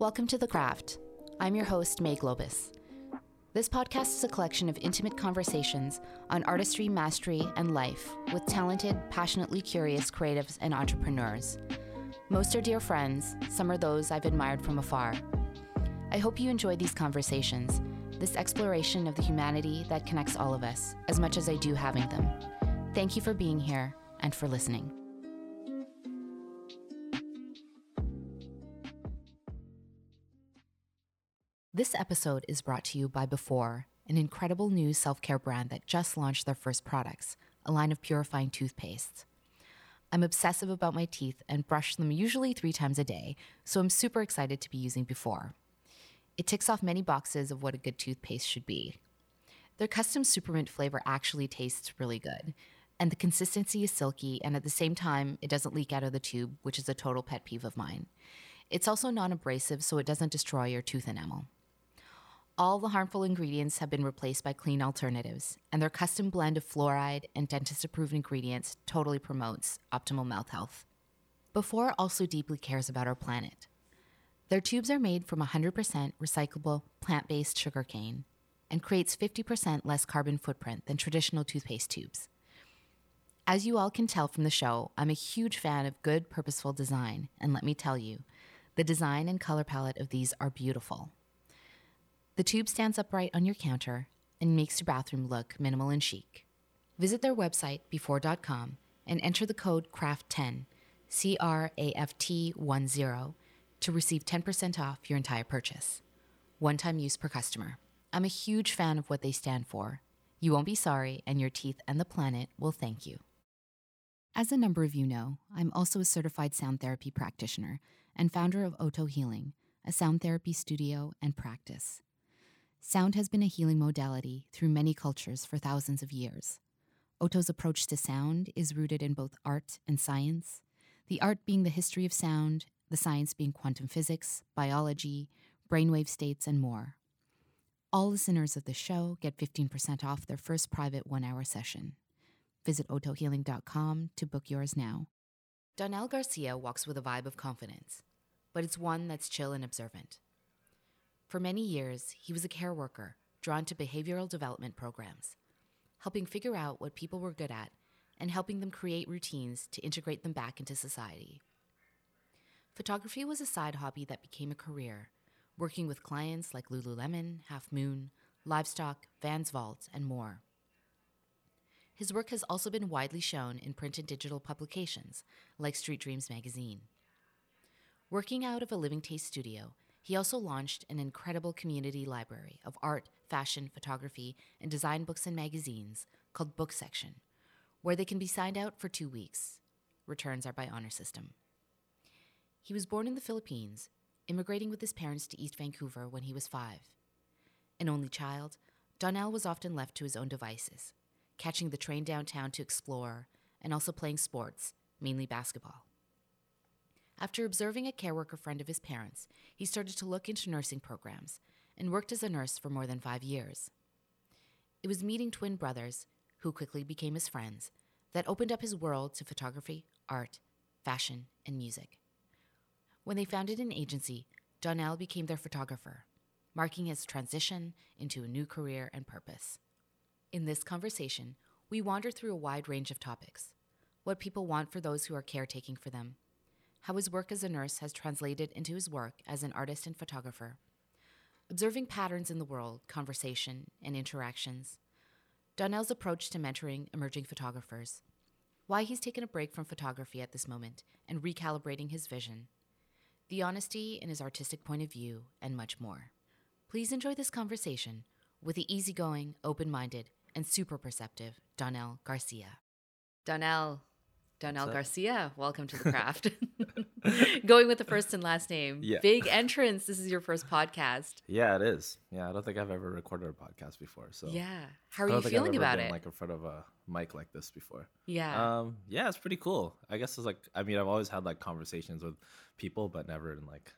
Welcome to The Craft. I'm your host, May Globus. This podcast is a collection of intimate conversations on artistry, mastery, and life with talented, passionately curious creatives and entrepreneurs. Most are dear friends, some are those I've admired from afar. I hope you enjoy these conversations, this exploration of the humanity that connects all of us, as much as I do having them. Thank you for being here and for listening. This episode is brought to you by Before, an incredible new self care brand that just launched their first products, a line of purifying toothpastes. I'm obsessive about my teeth and brush them usually three times a day, so I'm super excited to be using Before. It ticks off many boxes of what a good toothpaste should be. Their custom supermint flavor actually tastes really good, and the consistency is silky, and at the same time, it doesn't leak out of the tube, which is a total pet peeve of mine. It's also non abrasive, so it doesn't destroy your tooth enamel. All the harmful ingredients have been replaced by clean alternatives, and their custom blend of fluoride and dentist approved ingredients totally promotes optimal mouth health. Before also deeply cares about our planet. Their tubes are made from 100% recyclable plant based sugarcane and creates 50% less carbon footprint than traditional toothpaste tubes. As you all can tell from the show, I'm a huge fan of good, purposeful design, and let me tell you, the design and color palette of these are beautiful. The tube stands upright on your counter and makes your bathroom look minimal and chic. Visit their website, before.com, and enter the code CRAFT10, C R A F T 10, to receive 10% off your entire purchase. One time use per customer. I'm a huge fan of what they stand for. You won't be sorry, and your teeth and the planet will thank you. As a number of you know, I'm also a certified sound therapy practitioner and founder of Oto Healing, a sound therapy studio and practice. Sound has been a healing modality through many cultures for thousands of years. Oto's approach to sound is rooted in both art and science, the art being the history of sound, the science being quantum physics, biology, brainwave states, and more. All listeners of the show get 15% off their first private one hour session. Visit otohealing.com to book yours now. Donnel Garcia walks with a vibe of confidence, but it's one that's chill and observant. For many years, he was a care worker drawn to behavioral development programs, helping figure out what people were good at and helping them create routines to integrate them back into society. Photography was a side hobby that became a career, working with clients like Lululemon, Half Moon, Livestock, Vans Vault, and more. His work has also been widely shown in print and digital publications like Street Dreams magazine. Working out of a living taste studio, he also launched an incredible community library of art, fashion, photography, and design books and magazines called Book Section, where they can be signed out for two weeks. Returns are by honor system. He was born in the Philippines, immigrating with his parents to East Vancouver when he was five. An only child, Donnel was often left to his own devices, catching the train downtown to explore and also playing sports, mainly basketball. After observing a care worker friend of his parents, he started to look into nursing programs and worked as a nurse for more than five years. It was meeting twin brothers, who quickly became his friends, that opened up his world to photography, art, fashion, and music. When they founded an agency, Donnel became their photographer, marking his transition into a new career and purpose. In this conversation, we wander through a wide range of topics what people want for those who are caretaking for them, how his work as a nurse has translated into his work as an artist and photographer, observing patterns in the world, conversation, and interactions, Donnel's approach to mentoring emerging photographers, why he's taken a break from photography at this moment and recalibrating his vision, the honesty in his artistic point of view, and much more. Please enjoy this conversation with the easygoing, open minded, and super perceptive Donnel Garcia. Donnel, Donnel Garcia, welcome to the craft. Going with the first and last name. Yeah. Big entrance. This is your first podcast. Yeah, it is. Yeah, I don't think I've ever recorded a podcast before. So Yeah. How are you feeling about been, it? Like in front of a mic like this before. yeah. Um, yeah, it's pretty cool. I guess it's like I mean I've always had like conversations with people, but never in like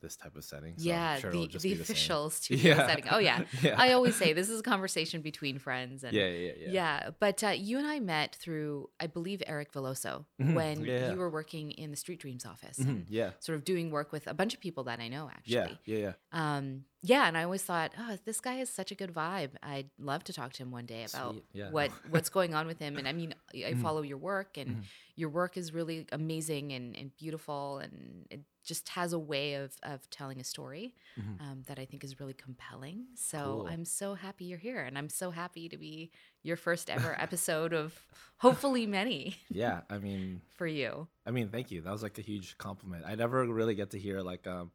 this type of setting. So yeah, sure the, the official studio yeah. setting. Oh yeah. yeah. I always say this is a conversation between friends. And, yeah, yeah, yeah. Yeah, but uh, you and I met through, I believe, Eric Veloso Mhm. when Yeah, yeah. you were working in the Street Dreams office, Mhm, and Yeah, sort of doing work with a bunch of people that I know yeah, actually. yeah, yeah. Um, yeah, and I always thought, oh, this guy has such a good vibe. I'd love to talk to him one day about yeah. what what's going on with him. And I mean, I Mhm. follow your work, and Mhm. your work is really amazing and, and beautiful, and it just has a way of of telling a story Mhm. um, that I think is really compelling. So Cool. I'm so happy you're here, and I'm so happy to be your first ever episode of hopefully many Yeah, I mean, for you. I mean, thank you. That was like a huge compliment. I never really get to hear like um,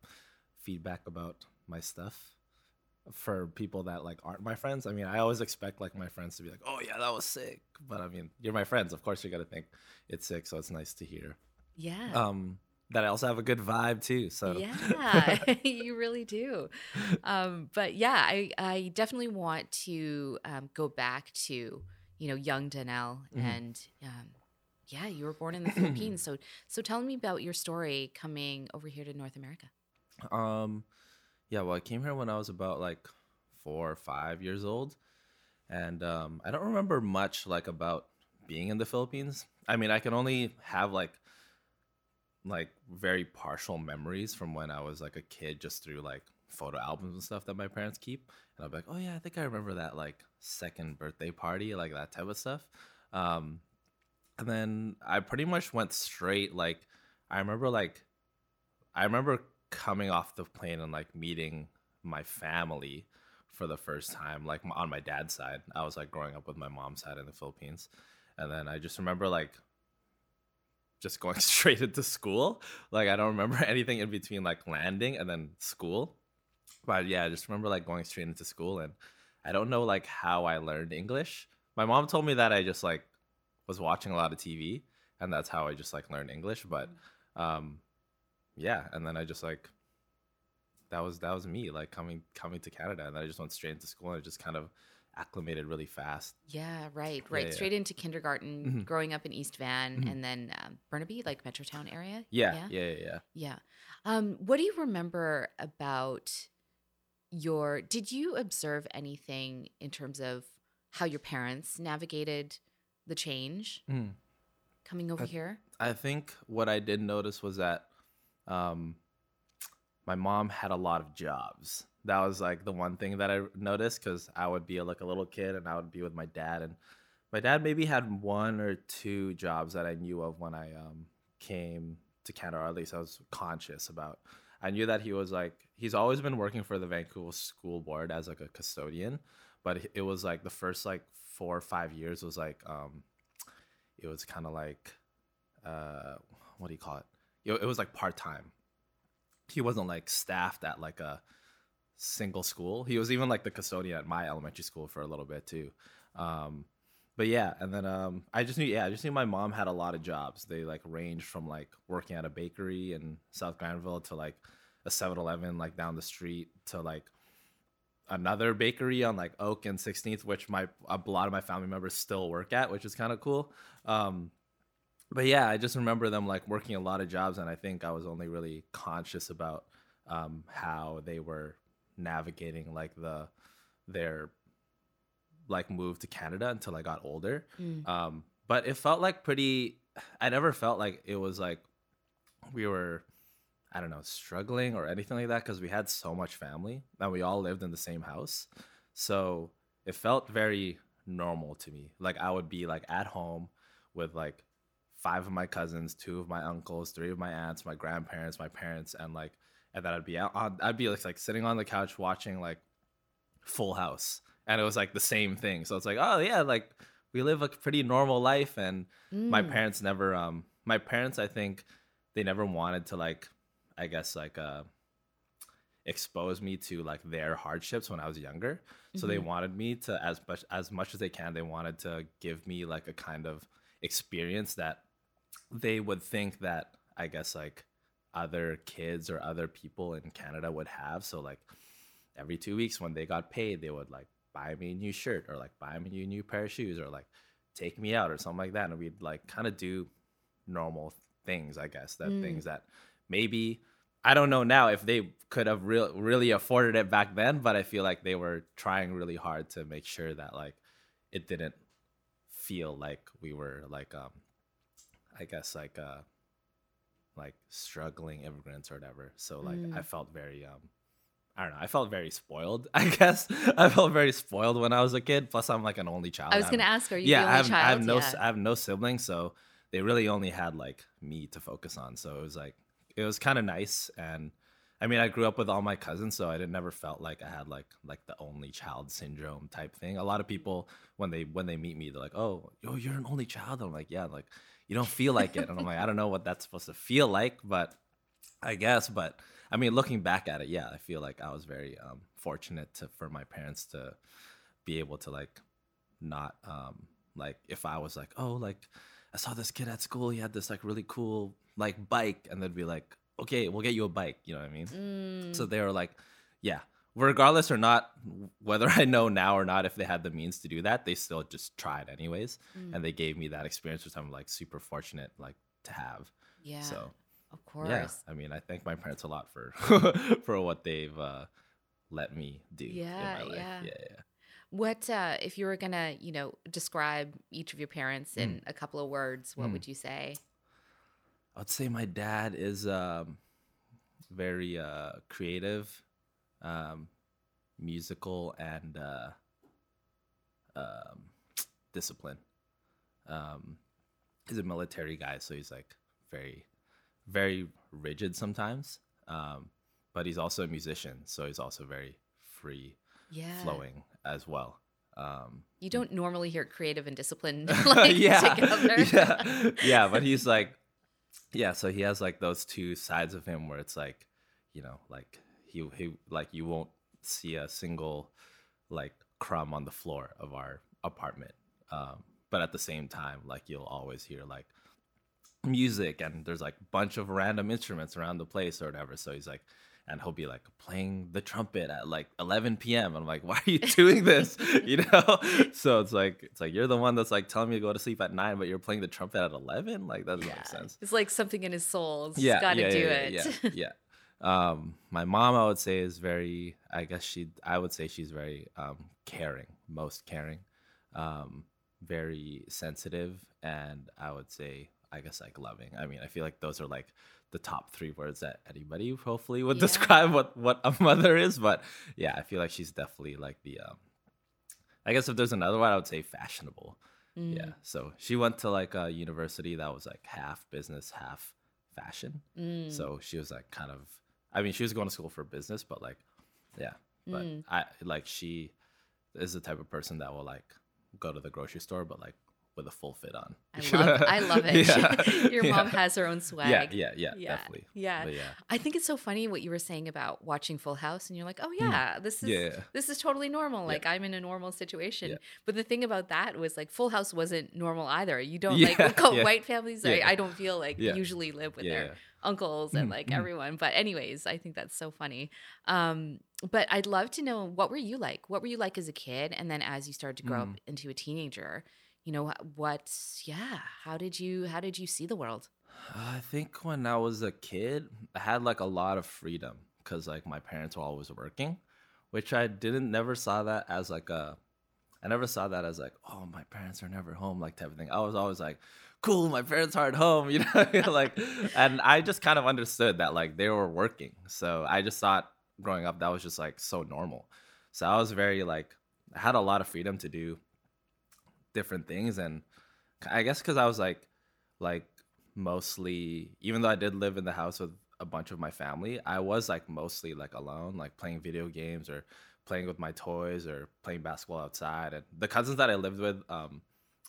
feedback about my stuff for people that like aren't my friends. I mean, I always expect like my friends to be like, "Oh yeah, that was sick," but I mean, you're my friends. Of course, you're gonna think it's sick, so it's nice to hear. Yeah. Um, that I also have a good vibe too. So Yeah, you really do. Um, but yeah, I, I definitely want to um, go back to you know young Donnel Mhm. and um, yeah, you were born in the Philippines. So so tell me about your story coming over here to North America. Um, yeah, well, I came here when I was about like four or five years old, and um, I don't remember much like about being in the Philippines. I mean, I can only have like like very partial memories from when I was like a kid, just through like photo albums and stuff that my parents keep, and I'll be like, oh yeah, I think I remember that like second birthday party, like that type of stuff. Um, and then I pretty much went straight like I remember like I remember coming off the plane and like meeting my family for the first time, like on my dad's side. I was like growing up with my mom's side in the Philippines. And then I just remember like just going straight into school. Like I don't remember anything in between like landing and then school. But yeah, I just remember like going straight into school and I don't know like how I learned English. My mom told me that I just like was watching a lot of TV and that's how I just like learned English, but um yeah, and then I just like that was that was me like coming coming to Canada and then I just went straight into school and I just kind of acclimated really fast. Yeah, right, right. yeah. Straight into kindergarten, Mhm. growing up in East Van, Mhm. and then um, Burnaby, like Metrotown area. Yeah, yeah, yeah, yeah. Yeah. Um, what do you remember about your did you observe anything in terms of how your parents navigated the change Mm. coming over I- here? I think what I did notice was that um, my mom had a lot of jobs. That was like the one thing that I noticed because I would be like a little kid and I would be with my dad, and my dad maybe had one or two jobs that I knew of when I um, came to Canada, or at least I was conscious about. I knew that he was like he's always been working for the Vancouver School Board as like a custodian, but it was like the first like four or five years was like um, it was kind of like uh what do you call it it, it was like part-time. He wasn't like staffed at like a single school. He was even like the custodian at my elementary school for a little bit too. Um but yeah and then um i just knew yeah i just knew my mom had a lot of jobs. They like ranged from like working at a bakery in south granville to like a 7-eleven like down the street to like another bakery on like oak and 16th which my a lot of my family members still work at which is kind of cool. Um but yeah, I just remember them like working a lot of jobs, and I think I was only really conscious about um, how they were navigating like the their like move to Canada until I got older. Mm. Um, but it felt like pretty. I never felt like it was like we were, I don't know, struggling or anything like that because we had so much family and we all lived in the same house. So it felt very normal to me. Like I would be like at home with like five of my cousins, two of my uncles, three of my aunts, my grandparents, my parents, and like, and then I'd be out on, I'd be like, like sitting on the couch watching like Full House, and it was like the same thing. So it's like, oh yeah, like we live a pretty normal life, and my Mm. parents never, um, my parents, I think they never wanted to like, I guess like, uh, expose me to like their hardships when I was younger. So they Mhm. wanted me to as much as much as they can. They wanted to give me like a kind of experience that they would think that I guess like other kids or other people in Canada would have. So like every two weeks when they got paid, they would like buy me a new shirt or like buy me a new pair of shoes or like take me out or something like that. And we'd like kind of do normal things, I guess, that Mm. things that maybe I don't know now if they could have real really afforded it back then, but I feel like they were trying really hard to make sure that like it didn't feel like we were like um I guess like uh like struggling immigrants or whatever. So like I Mm. felt very um I don't know. I felt very spoiled. I guess I felt very spoiled when I was a kid. Plus, I'm like an only child. I was going to ask, are you yeah, I have, child? I have no yeah. I have no siblings, so they really only had like me to focus on. So it was like it was kind of nice, and I mean, I grew up with all my cousins, so I didn't never felt like I had like like the only child syndrome type thing. A lot of people when they when they meet me, they're like, "Oh, yo, you're an only child." I'm like, "Yeah," like you don't feel like it, and I'm like, I don't know what that's supposed to feel like, but I guess. But I mean, looking back at it, yeah, I feel like I was very um, fortunate to for my parents to be able to like not um like if I was like, oh, like I saw this kid at school, he had this like really cool like bike, and they'd be like, okay, we'll get you a bike. You know what I mean? Mm, So they were like, yeah, regardless or not, whether I know now or not if they had the means to do that, they still just tried anyways, mm, and they gave me that experience, which I'm like super fortunate like to have. yeah, So of course. yeah, I mean, I thank my parents a lot for for what they've uh, let me do Yeah, in my life. yeah. yeah, yeah. What uh, if you were gonna, you know, describe each of your parents in Mm. a couple of words? What Mm. would you say? I'd say my dad is um, very uh, creative, um, musical, and uh, um, disciplined. Um, he's a military guy, so he's like very, very rigid sometimes. Um, but he's also a musician, so he's also very free Yeah, flowing as well. Um, You don't normally hear creative and disciplined like yeah, together. yeah, yeah. But he's like, yeah. So he has like those two sides of him where it's like, you know, like he he like you won't see a single like crumb on the floor of our apartment. Um, but at the same time, like you'll always hear like music and there's like a bunch of random instruments around the place or whatever. So he's like, and he'll be like playing the trumpet at like 11 p.m. And I'm like, why are you doing this? you know? So it's like, it's like you're the one that's like telling me to go to sleep at nine, but you're playing the trumpet at 11. Like that doesn't Yeah. make sense. It's like something in his soul. It's Yeah, got to yeah, do yeah, it. Yeah, yeah. Um, my mom, I would say, is very. I guess she. I would say she's very um, caring, most caring, um, very sensitive, and I would say, I guess, like loving. I mean, I feel like those are like the top three words that anybody hopefully would Yeah. describe what what a mother is. But yeah, I feel like she's definitely like the. Um, I guess if there's another one, I would say fashionable. Mm, Yeah. So she went to like a university that was like half business, half fashion. mm, So she was like kind of I mean, she was going to school for business, but like yeah. But Mm. I like she is the type of person that will like go to the grocery store but like with a full fit on. I love, I love it. Yeah, Your mom yeah. has her own swag. Yeah, yeah, yeah, Yeah, definitely. yeah. Yeah. I think it's so funny what you were saying about watching Full House, and you're like, oh yeah, this is this is totally normal. Like I'm in a normal situation. But the thing about that was like Full House wasn't normal either. You don't like we call yeah. white families. I, I don't feel like usually live with Yeah. their uncles and like mhm. everyone. But anyways, I think that's so funny. Um, but I'd love to know what were you like? What were you like as a kid, and then as you started to grow up Mm. into a teenager? You know what? Yeah. How did you How did you see the world? I think when I was a kid, I had like a lot of freedom because like my parents were always working, which I didn't never saw that as like a, I never saw that as like oh my parents are never home like type of thing. I was always like, cool, my parents aren't home, you know, like, and I just kind of understood that like they were working, so I just thought growing up that was just like so normal. So I was very like I had a lot of freedom to do different things and I guess because I was like like mostly even though I did live in the house with a bunch of my family, I was like mostly like alone, like playing video games or playing with my toys or playing basketball outside. And the cousins that I lived with, um,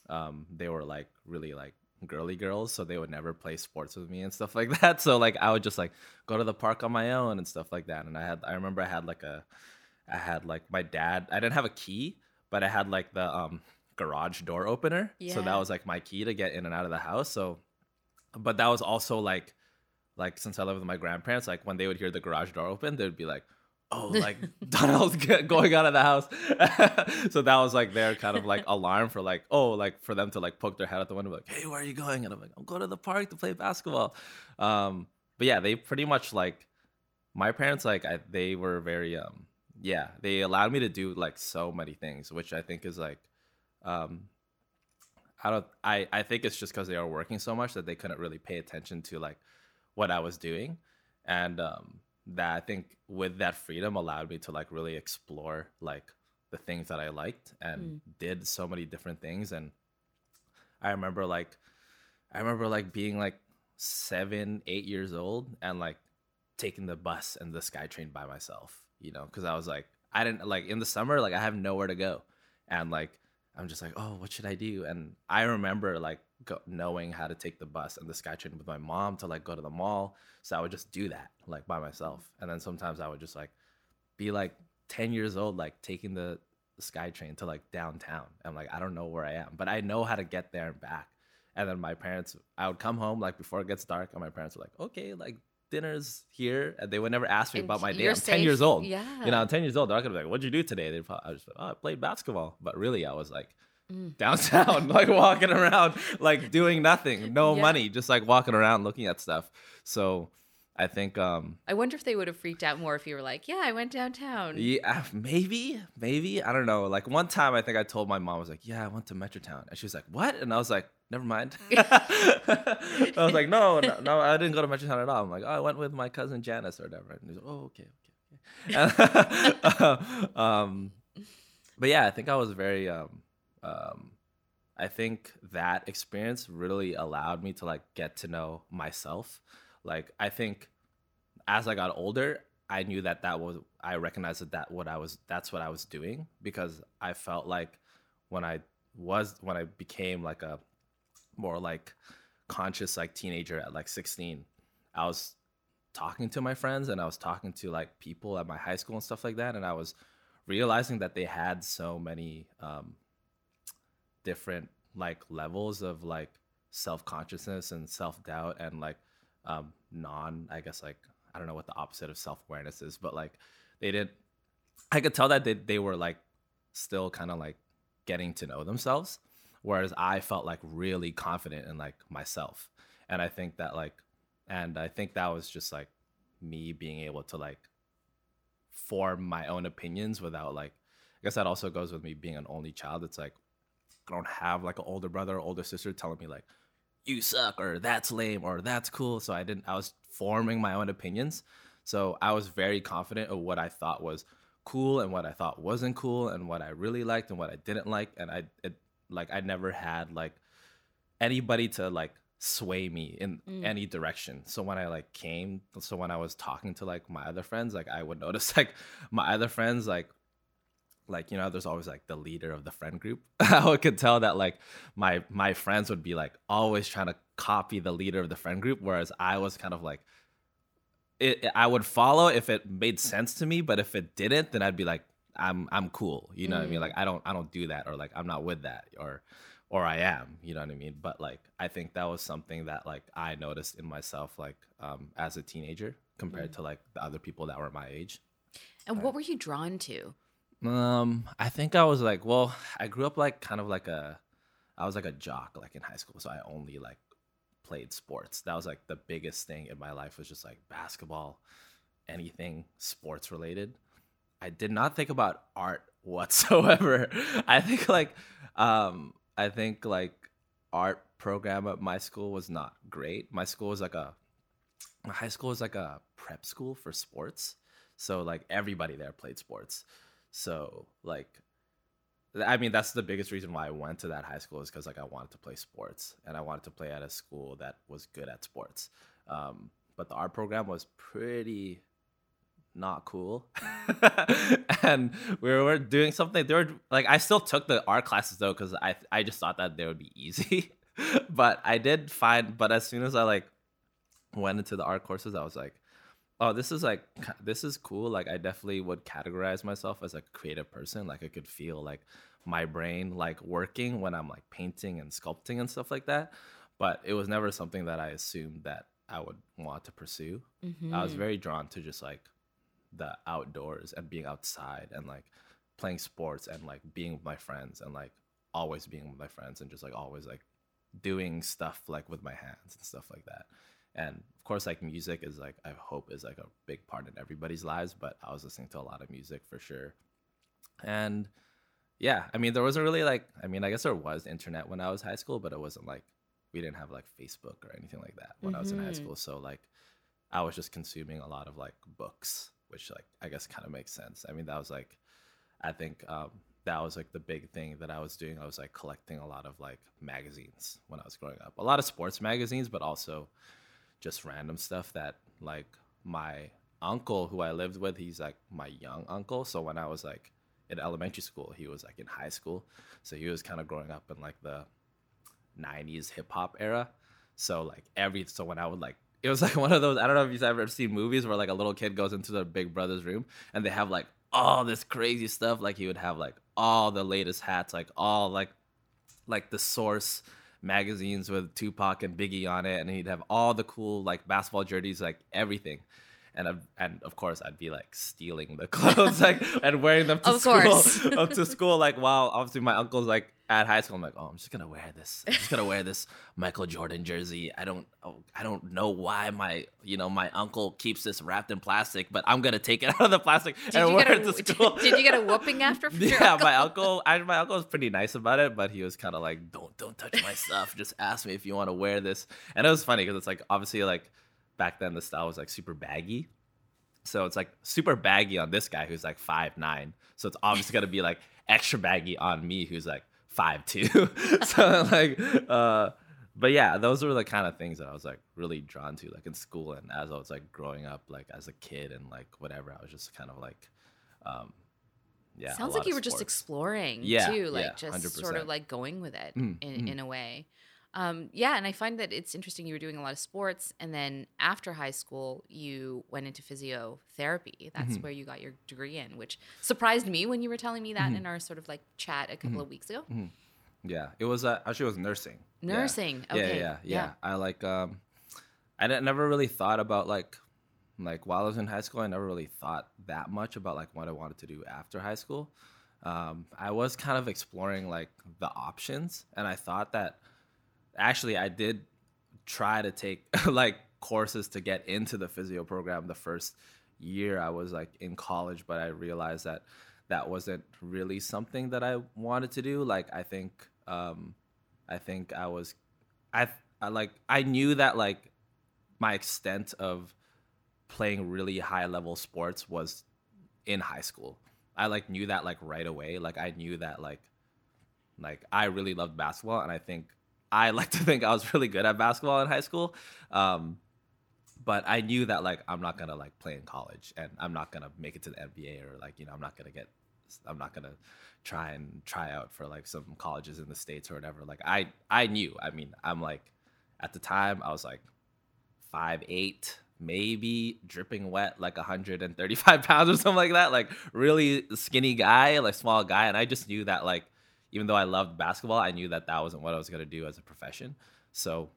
um, they were like really like girly girls, so they would never play sports with me and stuff like that. So like I would just like go to the park on my own and stuff like that. And I had I remember I had like a I had like my dad. I didn't have a key, but I had like the um garage door opener. Yeah. So that was like my key to get in and out of the house. So but that was also like like since I lived with my grandparents, like when they would hear the garage door open, they'd be like, "Oh, like Donald's going out of the house." so that was like their kind of like alarm for like, oh, like for them to like poke their head out the window, like, "Hey, where are you going?" And I'm like, "I'm going to the park to play basketball." Um, but yeah, they pretty much like my parents like I, they were very um yeah they allowed me to do like so many things which i think is like um i don't i i think it's just because they are working so much that they couldn't really pay attention to like what i was doing and um that i think with that freedom allowed me to like really explore like the things that i liked and Mm. did so many different things and i remember like i remember like being like seven eight years old and like taking the bus and the SkyTrain by myself, you know, because I was like, I didn't like in the summer, like I have nowhere to go, and like I'm just like, oh, what should I do? And I remember like go, knowing how to take the bus and the SkyTrain with my mom to like go to the mall, so I would just do that like by myself, and then sometimes I would just like be like 10 years old, like taking the SkyTrain to like downtown. I'm like, I don't know where I am, but I know how to get there and back. And then my parents, I would come home like before it gets dark, and my parents were like, okay, like dinner's here. And they would never ask me And about my day. I'm 10 years old. Yeah. You know, I'm 10 years old. They're not gonna be like, what'd you do today? They'd probably, I just like, oh, I played basketball. But really, I was like Mm. downtown, like walking around, like doing nothing, no Yeah. money, just like walking around looking at stuff. So I think um I wonder if they would have freaked out more if you were like, "Yeah, I went downtown." yeah, maybe, maybe. I don't know. Like one time I think I told my mom, I was like, Yeah, I went to Metrotown. And she was like, What? And I was like, Never mind. I was like, no, no, no, I didn't go to Metrotown at all. I'm like, oh, I went with my cousin Janice or whatever. And he's like, oh, okay, okay, okay. um, but yeah, I think I was very um, um, I think that experience really allowed me to like get to know myself. Like I think as I got older, I knew that that was I recognized that that what I was that's what I was doing because I felt like when I was when I became like a more like conscious like teenager at like 16, I was talking to my friends and I was talking to like people at my high school and stuff like that and I was realizing that they had so many um different like levels of like self-consciousness and self-doubt and like um non i guess like i don't know what the opposite of self-awareness is but like they didn't i could tell that they, they were like still kind of like getting to know themselves whereas i felt like really confident in like myself. And i think that like and i think that was just like me being able to like form my own opinions without like i guess that also goes with me being an only child. It's like I don't have like an older brother or older sister telling me like you suck or that's lame or that's cool. So I didn't I was forming my own opinions. So I was very confident of what I thought was cool and what I thought wasn't cool and what I really liked and what I didn't like and I it like I never had like anybody to like sway me in Mm. any direction. So when I like came so when I was talking to like my other friends like I would notice like my other friends like like you know there's always like the leader of the friend group. I could tell that like my my friends would be like always trying to copy the leader of the friend group whereas i was kind of like it, i would follow if it made sense to me but if it didn't then i'd be like i'm i'm cool. You know what i mean? Mm. like i don't i don't do that or like i'm not with that or or i am. You know what i mean? But like i think that was something that like i noticed in myself like um as a teenager compared to like the other people that were my age. And what were you drawn to? Um, I think I was like, well, I grew up like kind of like a, I was like a jock like in high school, so I only like played sports. That was like the biggest thing in my life was just like basketball, anything sports related. I did not think about art whatsoever. I think like, um, I think like art program at my school was not great. My school was like a, my high school was like a prep school for sports. So like everybody there played sports. So like I mean that's the biggest reason why I went to that high school is because like I wanted to play sports and I wanted to play at a school that was good at sports. Um, but the art program was pretty not cool. and we were doing something. They were like I still took the art classes though because I I just thought that they would be easy. but I did find. But as soon as I like went into the art courses, I was like, oh, this is like this is cool. Like I definitely would categorize myself as a creative person. Like I could feel like my brain like working when I'm like painting and sculpting and stuff like that. But it was never something that I assumed that I would want to pursue. I was Mhm. very drawn to just like the outdoors and being outside and like playing sports and like being with my friends and like always being with my friends and just like always like doing stuff like with my hands and stuff like that. And of course like music is like i hope is like a big part in everybody's lives but i was listening to a lot of music for sure and yeah i mean there wasn't really like i mean i guess there was internet when i was high school but it wasn't like we didn't have like facebook or anything like that when mm-hmm. i was in high mm-hmm. school so like i was just consuming a lot of like books which like i guess kind of makes sense i mean that was like i think um that was like the big thing that I was doing. I was like collecting a lot of like magazines when I was growing up. A lot of sports magazines, but also just random stuff that like my uncle who I lived with, he's like my young uncle. So when I was like in elementary school, he was like in high school. So he was kind of growing up in like the 90s hip hop era. So like every so when I would like it was like one of those I don't know if you've ever seen movies where like a little kid goes into their big brother's room and they have like all this crazy stuff. Like he would have like all the latest hats, like all like like the source magazines with Tupac and Biggie on it, and he'd have all the cool like basketball jerseys, like everything. And, I'd, and of course I'd be like stealing the clothes like and wearing them to of school up to school like while obviously my uncle's like at high school, I'm like, oh, I'm just gonna wear this. I'm just gonna wear this Michael Jordan jersey. I don't, oh, I don't know why my, you know, my uncle keeps this wrapped in plastic, but I'm gonna take it out of the plastic did and wear a, it to school. Did, did, you get a whooping after? yeah, uncle? my uncle, I, my uncle was pretty nice about it, but he was kind of like, don't, don't touch my stuff. Just ask me if you want to wear this. And it was funny because it's like obviously like back then the style was like super baggy. So it's like super baggy on this guy who's like five nine. So it's obviously gonna be like extra baggy on me who's like five two. so like uh but yeah, those were the kind of things that I was like really drawn to, like in school and as I was like growing up, like as a kid and like whatever. I was just kind of like, um, yeah. Sounds like you were just exploring yeah, too, like yeah, just 100%. sort of like going with it mm, in, mm. in a way. Um, yeah, and I find that it's interesting. You were doing a lot of sports, and then after high school, you went into physiotherapy. That's mm-hmm. where you got your degree in, which surprised me when you were telling me that mm-hmm. in our sort of like chat a couple mm-hmm. of weeks ago. Mm-hmm. Yeah, it was uh, actually it was nursing. Nursing. Yeah. Okay. Yeah, yeah, yeah, yeah. I like um, I never really thought about like like while I was in high school, I never really thought that much about like what I wanted to do after high school. Um, I was kind of exploring like the options, and I thought that actually I did try to take like courses to get into the physio program the first year I was like in college, but I realized that that wasn't really something that I wanted to do. Like I think um I think I was I I like I knew that like my extent of playing really high level sports was in high school. I like knew that like right away. Like I knew that like like I really loved basketball and I think I like to think I was really good at basketball in high school. Um, but I knew that like I'm not gonna like play in college and I'm not gonna make it to the NBA or like you know I'm not gonna get I'm not gonna try and try out for like some colleges in the states or whatever. Like I I knew. I mean I'm like at the time I was like five eight maybe dripping wet like 135 pounds or something like that like really skinny guy like small guy and i just knew that like even though I loved basketball, I knew that that wasn't what I was gonna do as a profession. So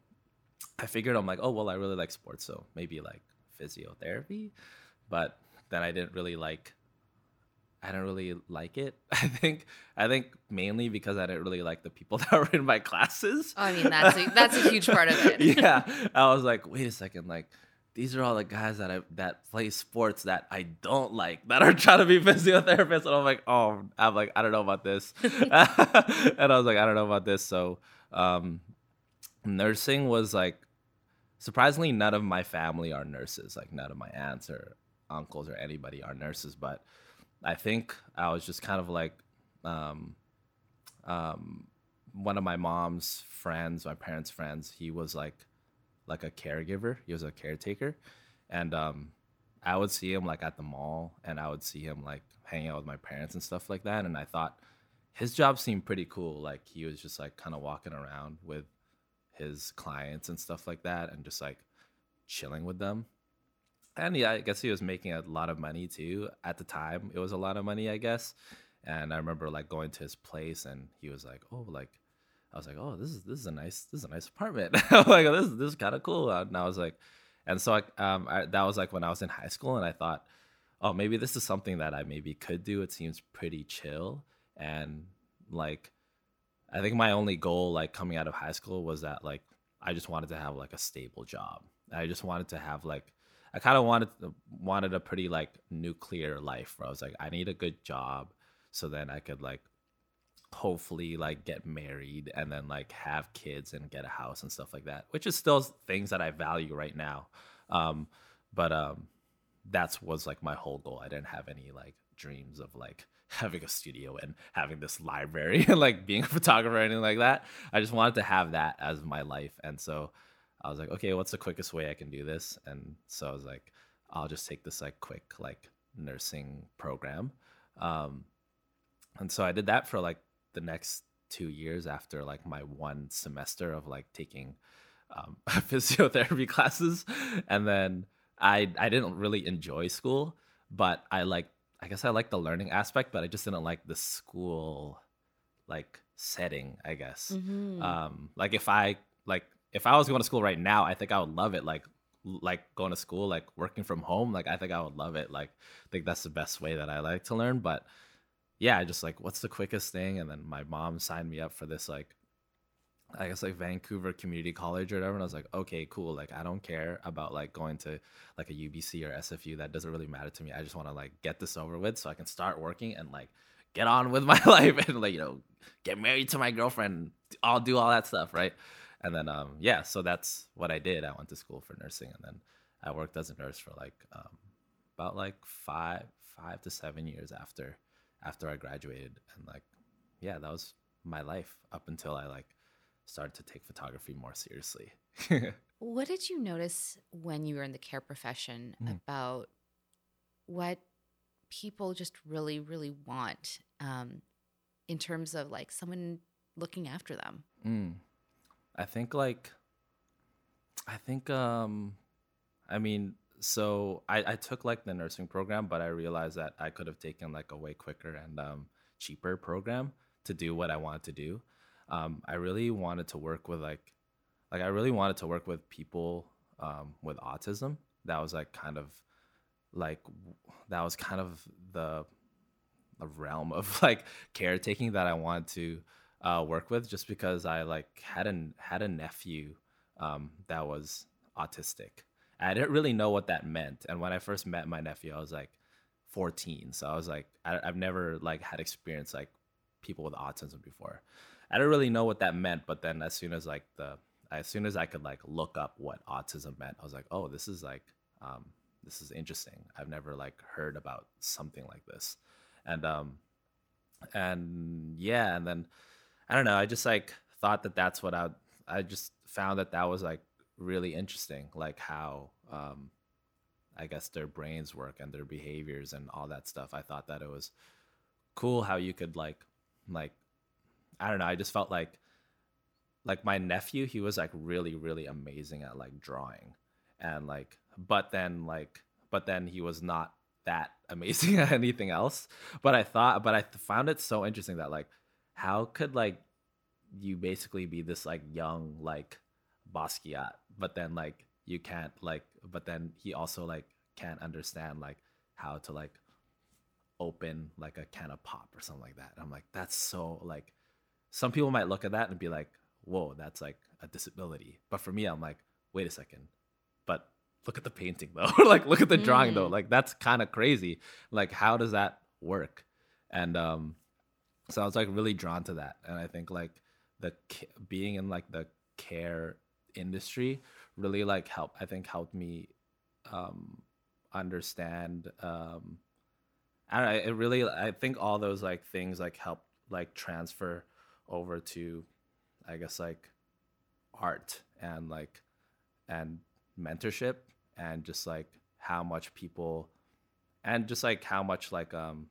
I figured I'm like, oh well, I really like sports, so maybe like physiotherapy. But then I didn't really like. I didn't really like it. I think I think mainly because I didn't really like the people that were in my classes. Oh, I mean, that's a, that's a huge part of it. yeah, I was like, wait a second, like these are all the guys that I that play sports that I don't like that are trying to be physiotherapists, and I'm like, oh, I'm like, I don't know about this, and I was like, I don't know about this. So, um, nursing was like, surprisingly, none of my family are nurses. Like, none of my aunts or uncles or anybody are nurses. But I think I was just kind of like, um, um, one of my mom's friends, my parents' friends, he was like like a caregiver. He was a caretaker, and um, I would see him like at the mall, and I would see him like hanging out with my parents and stuff like that. And I thought his job seemed pretty cool. Like he was just like kind of walking around with his clients and stuff like that, and just like chilling with them. And yeah, I guess he was making a lot of money too. At the time, it was a lot of money, I guess. And I remember like going to his place, and he was like, "Oh, like." I was like, oh, this is this is a nice this is a nice apartment. Like, oh, this this is kind of cool. And I was like, and so I, um, I, that was like when I was in high school, and I thought, oh, maybe this is something that I maybe could do. It seems pretty chill, and like, I think my only goal like coming out of high school was that like I just wanted to have like a stable job, I just wanted to have like I kind of wanted wanted a pretty like nuclear life where I was like I need a good job so then I could like hopefully like get married and then like have kids and get a house and stuff like that which is still things that I value right now um but um that's was like my whole goal I didn't have any like dreams of like having a studio and having this library and like being a photographer or anything like that. I just wanted to have that as my life. And so I was like, okay, what's the quickest way I can do this? And so I was like, I'll just take this like quick like nursing program. Um, and so I did that for like the next two years after like my one semester of like taking um, physiotherapy classes. And then I I didn't really enjoy school, but I like I guess I like the learning aspect, but I just didn't like the school like setting, I guess. Mm-hmm. Um like if I like if I was going to school right now, I think I would love it like like going to school like working from home, like I think I would love it. Like I think that's the best way that I like to learn, but yeah, just like what's the quickest thing and then my mom signed me up for this like I guess like Vancouver Community College or whatever. And I was like, okay, cool. Like I don't care about like going to like a UBC or SFU. That doesn't really matter to me. I just want to like get this over with so I can start working and like get on with my life and like, you know, get married to my girlfriend. I'll do all that stuff, right? And then um yeah, so that's what I did. I went to school for nursing and then I worked as a nurse for like um about like five five to seven years after after I graduated. And like yeah, that was my life up until I like started to take photography more seriously. what did you notice when you were in the care profession mm. about what people just really, really want um, in terms of like someone looking after them? Mm. I think like, I think, um, I mean, so I, I took like the nursing program, but I realized that I could have taken like a way quicker and um, cheaper program to do what I wanted to do um, I really wanted to work with like, like I really wanted to work with people um, with autism. That was like kind of like that was kind of the the realm of like caretaking that I wanted to uh, work with, just because I like had an had a nephew um, that was autistic. I didn't really know what that meant, and when I first met my nephew, I was like 14, so I was like, I, I've never like had experience like people with autism before. I didn't really know what that meant, but then as soon as like the as soon as I could like look up what autism meant, I was like, oh, this is like um, this is interesting. I've never like heard about something like this, and um, and yeah, and then I don't know. I just like thought that that's what I I just found that that was like really interesting, like how um, I guess their brains work and their behaviors and all that stuff. I thought that it was cool how you could like like I don't know. I just felt like like my nephew, he was like really really amazing at like drawing, and like but then like but then he was not that amazing at anything else. But I thought, but I found it so interesting that like how could like you basically be this like young like Basquiat, but then like you can't like, but then he also like can't understand like how to like open like a can of pop or something like that. And I'm like, that's so like some people might look at that and be like, whoa, that's like a disability. But for me, I'm like, wait a second. But look at the painting though. like look at the drawing mm. though. Like that's kind of crazy. Like how does that work? And um so I was like really drawn to that. And I think like the being in like the care industry really like helped I think helped me um understand um I don't know, it really I think all those like things like help like transfer over to i guess like art and like and mentorship and just like how much people and just like how much like um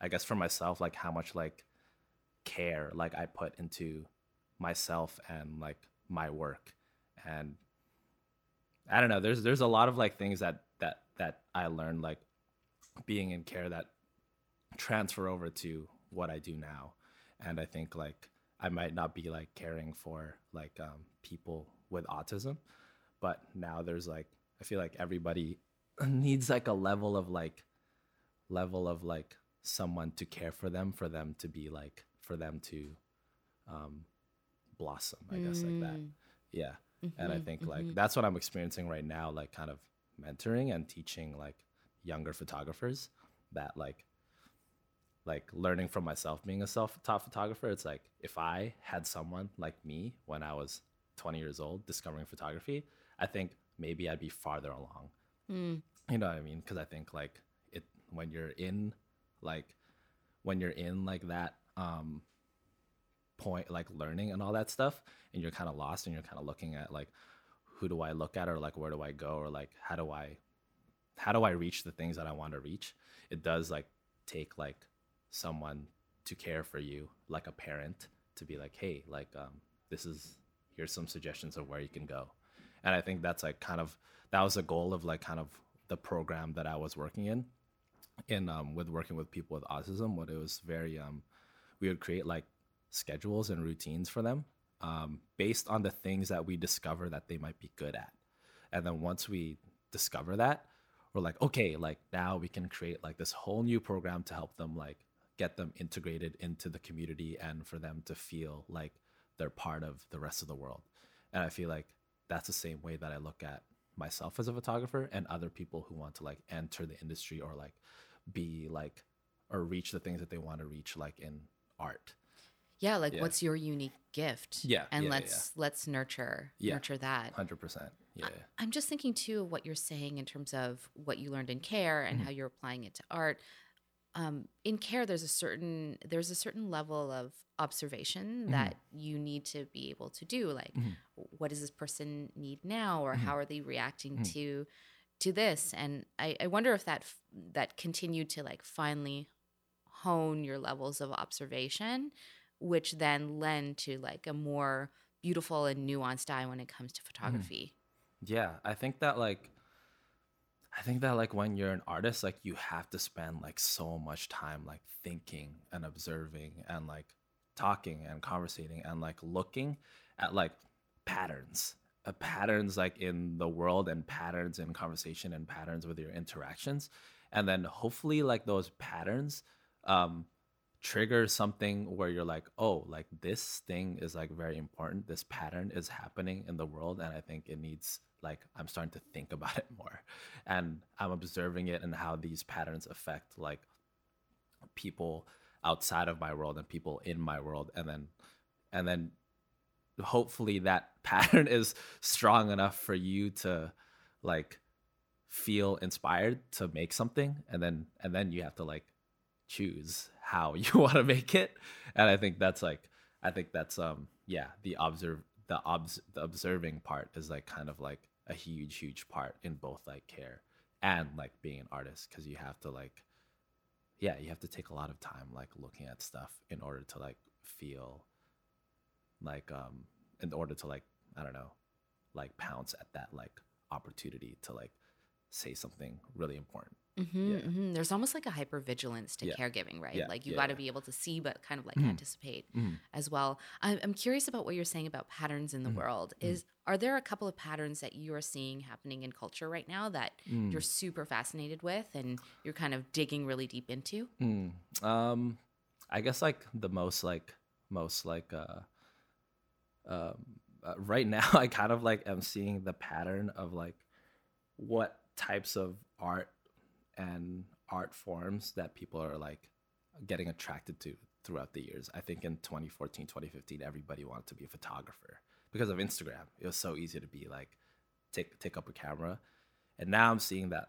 i guess for myself like how much like care like i put into myself and like my work. And i don't know there's there's a lot of like things that that that i learned like being in care that transfer over to what i do now. And I think like I might not be like caring for like um, people with autism, but now there's like I feel like everybody needs like a level of like level of like someone to care for them for them to be like for them to um blossom i guess like that mm. yeah Mm-hmm, and I think mm-hmm. like that's what I'm experiencing right now, like kind of mentoring and teaching like younger photographers that like like learning from myself being a self-taught photographer it's like if i had someone like me when i was 20 years old discovering photography i think maybe i'd be farther along mm. you know what i mean because i think like it when you're in like when you're in like that um point like learning and all that stuff and you're kind of lost and you're kind of looking at like who do i look at or like where do i go or like how do i how do i reach the things that i want to reach? It does like take like someone to care for you like a parent to be like hey like um this is here's some suggestions of where you can go. And i think that's like kind of that was a goal of like kind of the program that i was working in in um with working with people with autism what it was very um we would create like schedules and routines for them um, based on the things that we discover that they might be good at and then once we discover that we're like okay like now we can create like this whole new program to help them like get them integrated into the community and for them to feel like they're part of the rest of the world. And I feel like that's the same way that I look at myself as a photographer and other people who want to like enter the industry or like be like or reach the things that they want to reach like in art. Yeah, like yeah. what's your unique gift? Yeah. And yeah, let's yeah. let's nurture nurture that. 100%. Yeah. I, am just thinking too of what you're saying in terms of what you learned in care and mm-hmm. how you're applying it to art um, in care there's a certain there's a certain level of observation mm-hmm. that you need to be able to do like mm-hmm. what does this person need now or mm-hmm. how are they reacting mm-hmm. to to this and I, I wonder if that that continued to like finally hone your levels of observation which then lend to like a more beautiful and nuanced eye when it comes to mm-hmm. photography yeah i think that like I think that like when you're an artist, like you have to spend like so much time like thinking and observing and like talking and conversating and like looking at like patterns, uh, patterns like in the world and patterns in conversation and patterns with your interactions, and then hopefully like those patterns um, trigger something where you're like, oh, like this thing is like very important. This pattern is happening in the world, and I think it needs like I'm starting to think about it more and I'm observing it and how these patterns affect like people outside of my world and people in my world and then and then hopefully that pattern is strong enough for you to like feel inspired to make something and then and then you have to like choose how you want to make it. And i think that's like i think that's um yeah the observe the obs the observing part is like kind of like a huge huge part in both like care and like being an artist because you have to like yeah you have to take a lot of time like looking at stuff in order to like feel like um in order to like i don't know like pounce at that like opportunity to like say something really important Mm-hmm, yeah. mm-hmm. There's almost like a hyper vigilance to yeah. caregiving, right? Yeah. Like you got to be able to see, but kind of like mm-hmm. anticipate mm-hmm. as well. I'm, I'm, curious about what you're saying about patterns in the mm-hmm. world. Mm-hmm. Is are there a couple of patterns that you are seeing happening in culture right now that mm. you're super fascinated with and you're kind of digging really deep into? Mm. Um, I guess like the most like most like uh, um, uh, right now, I kind of like am seeing the pattern of like what types of art and art forms that people are like getting attracted to throughout the years. I think in 2014, 2015, everybody wanted to be a photographer because of Instagram. It was so easy to be like, take take up a camera. And now I'm seeing that,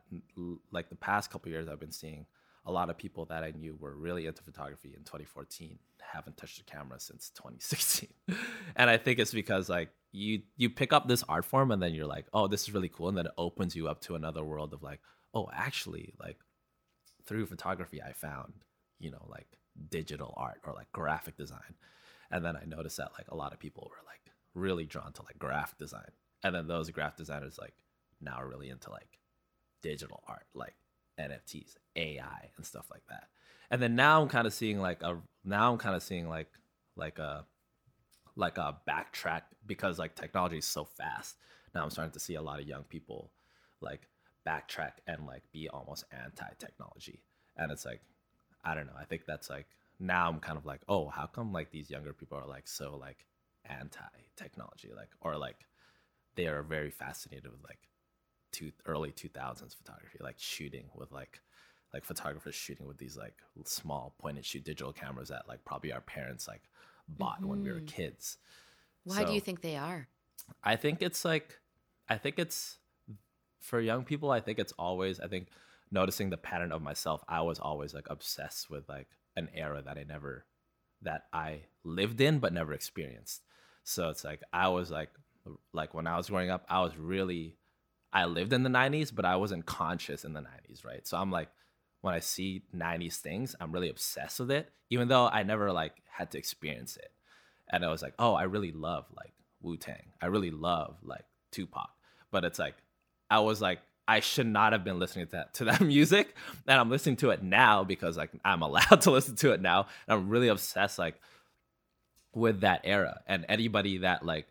like the past couple years, I've been seeing a lot of people that I knew were really into photography in 2014 haven't touched a camera since 2016. and I think it's because like you you pick up this art form and then you're like, oh, this is really cool, and then it opens you up to another world of like, oh, actually, like through photography, I found, you know, like digital art or like graphic design. And then I noticed that like a lot of people were like really drawn to like graphic design. And then those graphic designers like now are really into like digital art, like NFTs, AI and stuff like that. And then now I'm kind of seeing like a now I'm kind of seeing like like a like a backtrack because like technology is so fast. Now I'm starting to see a lot of young people like backtrack and like be almost anti-technology and it's like i don't know i think that's like now i'm kind of like oh how come like these younger people are like so like anti-technology like or like they are very fascinated with like two early 2000s photography, like shooting with like like photographers shooting with these like small point and shoot digital cameras that like probably our parents like bought mm-hmm. when we were mm-hmm. kids. Why so, do you think they are? I think it's like I think it's for young people, I think it's always I think noticing the pattern of myself, I was always like obsessed with like an era that I never that I lived in but never experienced. So it's like I was like like when I was growing up, I was really I lived in the 90s, but I wasn't conscious in the 90s, right? So I'm like when I see 90s things, I'm really obsessed with it, even though I never like had to experience it. And I was like, oh, I really love like Wu Tang. I really love like Tupac. But it's like I was like I should not have been listening to that to that music, and I'm listening to it now because like I'm allowed to listen to it now. And I'm really obsessed like with that era and anybody that like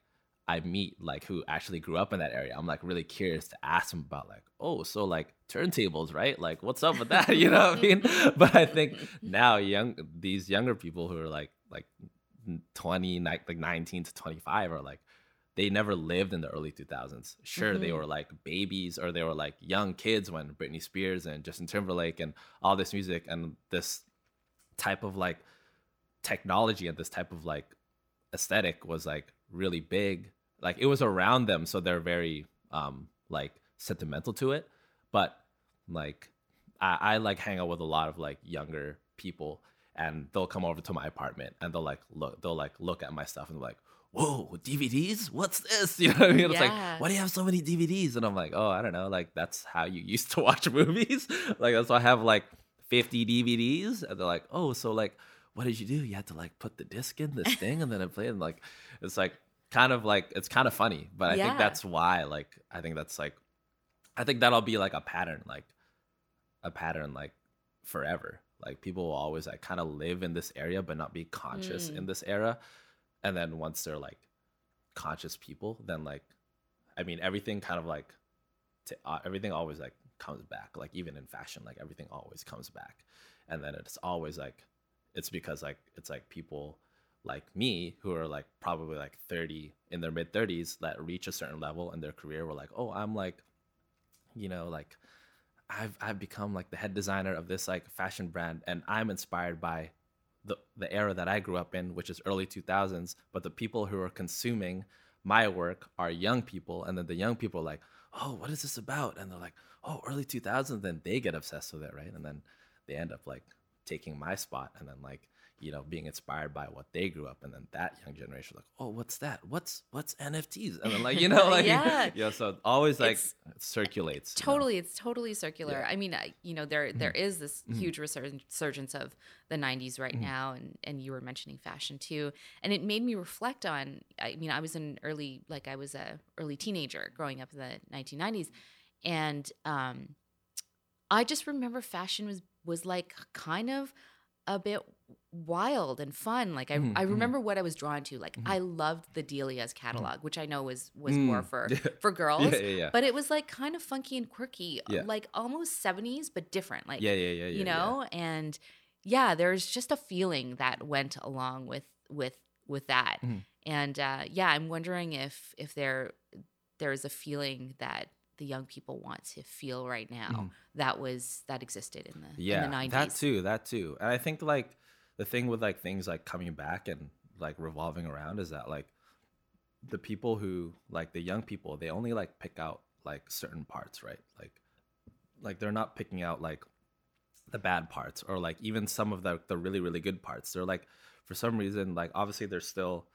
I meet like who actually grew up in that area. I'm like really curious to ask them about like, oh, so like turntables, right? Like what's up with that? you know what I mean? But I think now young these younger people who are like like 20 like 19 to 25 are like they never lived in the early 2000s. Sure, mm-hmm. they were like babies or they were like young kids when Britney Spears and Justin Timberlake and all this music and this type of like technology and this type of like aesthetic was like really big. Like it was around them, so they're very um like sentimental to it. But like I, I like hang out with a lot of like younger people and they'll come over to my apartment and they'll like look they'll like look at my stuff and like whoa, DVDs? What's this? You know what I mean? It's like, why do you have so many DVDs? And I'm like, oh, I don't know. Like, that's how you used to watch movies. like, that's why I have like 50 DVDs. And they're like, oh, so like, what did you do? You had to like put the disc in this thing and then I play it. And like, it's like kind of like, it's kind of funny. But I yeah. think that's why, like, I think that's like, I think that'll be like a pattern, like a pattern, like forever. Like people will always like kind of live in this area, but not be conscious mm. in this era and then once they're like conscious people then like i mean everything kind of like to, uh, everything always like comes back. Like even in fashion like everything always comes back. And then it's always like it's because like it's like people like me who are like probably like 30 in their mid 30s that reach a certain level in their career were like oh i'm like you know like i've i've become like the head designer of this like fashion brand and i'm inspired by the, the era that I grew up in, which is early 2000s, but the people who are consuming my work are young people. And then the young people are like, oh, what is this about? And they're like, oh, early 2000s. Then they get obsessed with it, right? And then they end up like taking my spot. And then like you know, being inspired by what they grew up, and then that young generation, like, oh, what's that? What's what's NFTs? And then like, you know, like, yeah, yeah. So always like it's, circulates. Totally, you know? it's totally circular. Yeah. I mean, I, you know, there mm-hmm. there is this mm-hmm. huge resurgence of the '90s right mm-hmm. now, and and you were mentioning fashion too, and it made me reflect on. I mean, I was an early, like, I was a early teenager growing up in the 1990s, and um, I just remember fashion was was like kind of a bit wild and fun. Like I, mm-hmm. I remember what I was drawn to. Like mm-hmm. I loved the Delia's mm-hmm. catalog, which I know was was mm. more for for girls. Yeah, yeah. But it was like kind of funky and quirky, like almost seventies, but different. Like yeah, yeah, yeah, you know, and yeah, there's just a feeling that went along with with with that. Mm-hmm. And uh, yeah, I'm wondering if if there there's a feeling that the young people want to feel right now mm. that was that existed in the yeah in the 90s. that too that too and i think like the thing with like things like coming back and like revolving around is that like the people who like the young people they only like pick out like certain parts right? Like like they're not picking out like the bad parts or like even some of the the really really good parts. They're like for some reason like obviously they're still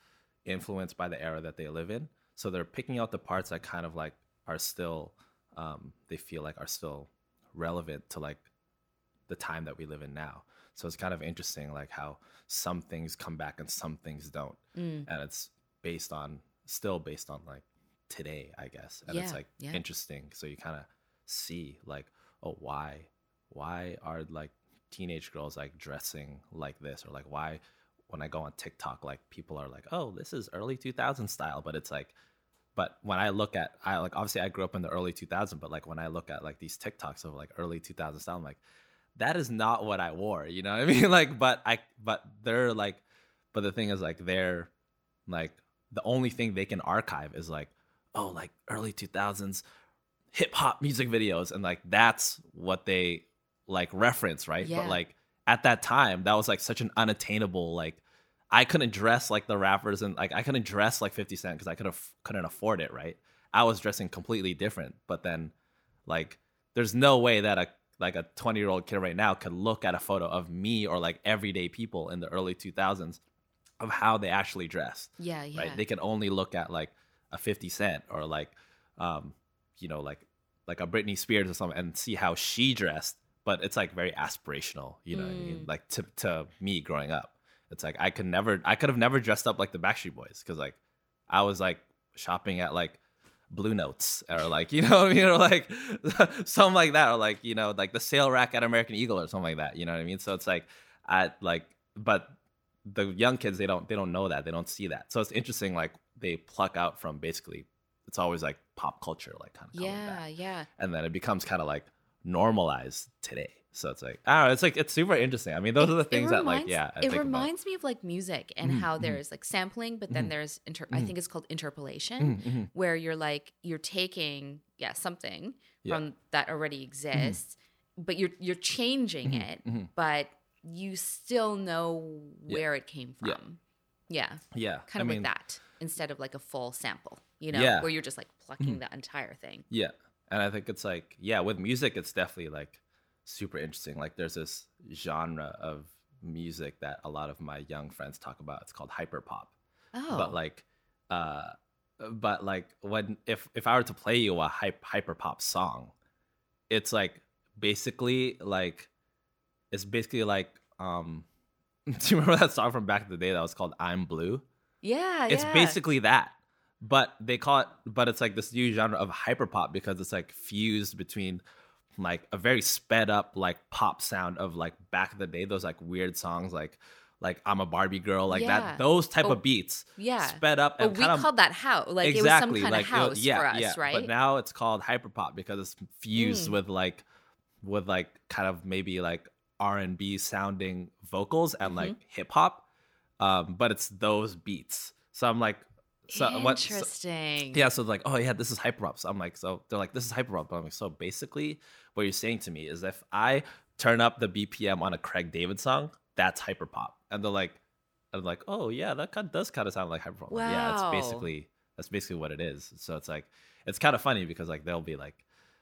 influenced by the era that they live in. So they're picking out the parts that kind of like are still um they feel like are still relevant to like the time that we live in now so it's kind of interesting, like how some things come back and some things don't, mm. and it's based on still based on like today, I guess. And yeah, it's like yeah. interesting. So you kind of see like, oh, why, why are like teenage girls like dressing like this, or like why when I go on TikTok, like people are like, oh, this is early 2000 style, but it's like but when I look at I like obviously I grew up in the early 2000s, but like when I look at like these TikToks of like early 2000 style, I'm like, that is not what I wore. You know what I mean? Like, but I, but they're like, but the thing is, like, they're like, the only thing they can archive is like, oh, like early 2000s hip hop music videos. And like, that's what they like reference, right? Yeah. But like at that time, that was like such an unattainable, like, I couldn't dress like the rappers and like I couldn't dress like 50 Cent because I could couldn't afford it, right? I was dressing completely different. But then like there's no way that a like a 20 year old kid right now could look at a photo of me or like everyday people in the early 2000s of how they actually dressed. Yeah, yeah. Right? They can only look at like a 50 Cent or like, um, you know, like like a Britney Spears or something and see how she dressed. But it's like very aspirational, you know mm. I mean? Mm. Like to to me growing up, it's like I could never, I could have never dressed up like the Backstreet Boys because like I was like shopping at like Blue Notes or like you know you know like something like that or like you know like the sale rack at American Eagle or something like that. You know what I mean? So it's like I like but the young kids they don't they don't know that they don't see that. So it's interesting like they pluck out from basically it's always like pop culture like kind of yeah yeah and then it becomes kind of like normalized today so it's like I don't know. It's like it's super interesting. I mean, those it, are the things reminds, that like yeah. I it reminds about. me of like music and mm-hmm, how mm-hmm. there's like sampling, but then mm-hmm. there's inter- I mm-hmm. think it's called interpolation, mm-hmm, where you're like you're taking yeah something yeah. from that already exists, but you're you're changing it, but you still know where yeah. it came from. Yeah. Yeah. yeah. Kind of I like that instead of like a full sample, you know, where you're just like plucking the entire thing. Yeah. And I think it's like, yeah, with music, it's definitely like super interesting. Like there's this genre of music that a lot of my young friends talk about. It's called hyper pop. Oh. But like uh but like when if if I were to play you a hype, hyper pop song, it's like basically like it's basically like um do you remember that song from back in the day that was called I'm Blue? Yeah, It's yeah. basically that. But they call it but it's like this new genre of hyper pop because it's like fused between like a very sped up like pop sound of like back in the day those like weird songs like like I'm a Barbie girl, like yeah. that, those type oh, of beats, yeah, sped up. And oh, we of, called that house, like exactly, it was some kind like, of house yeah, for us, yeah. right? But now it's called hyperpop because it's fused mm. with like, with like kind of maybe like R and B sounding vocals and mm-hmm. like hip hop, um, but it's those beats. So I'm like, so interesting. What, so, yeah, so like, oh yeah, this is hyperpop. So I'm like, so they're like, this is hyperpop. But I'm like, so basically, what you're saying to me is if I turn up the BPM on a Craig David song, that's hyperpop. And they're like, I'm like, oh yeah, that kind of does kind of sound like hyperpop. Wow. Yeah, it's basically that's basically what it is. So it's like, it's kind of funny because like they'll be like,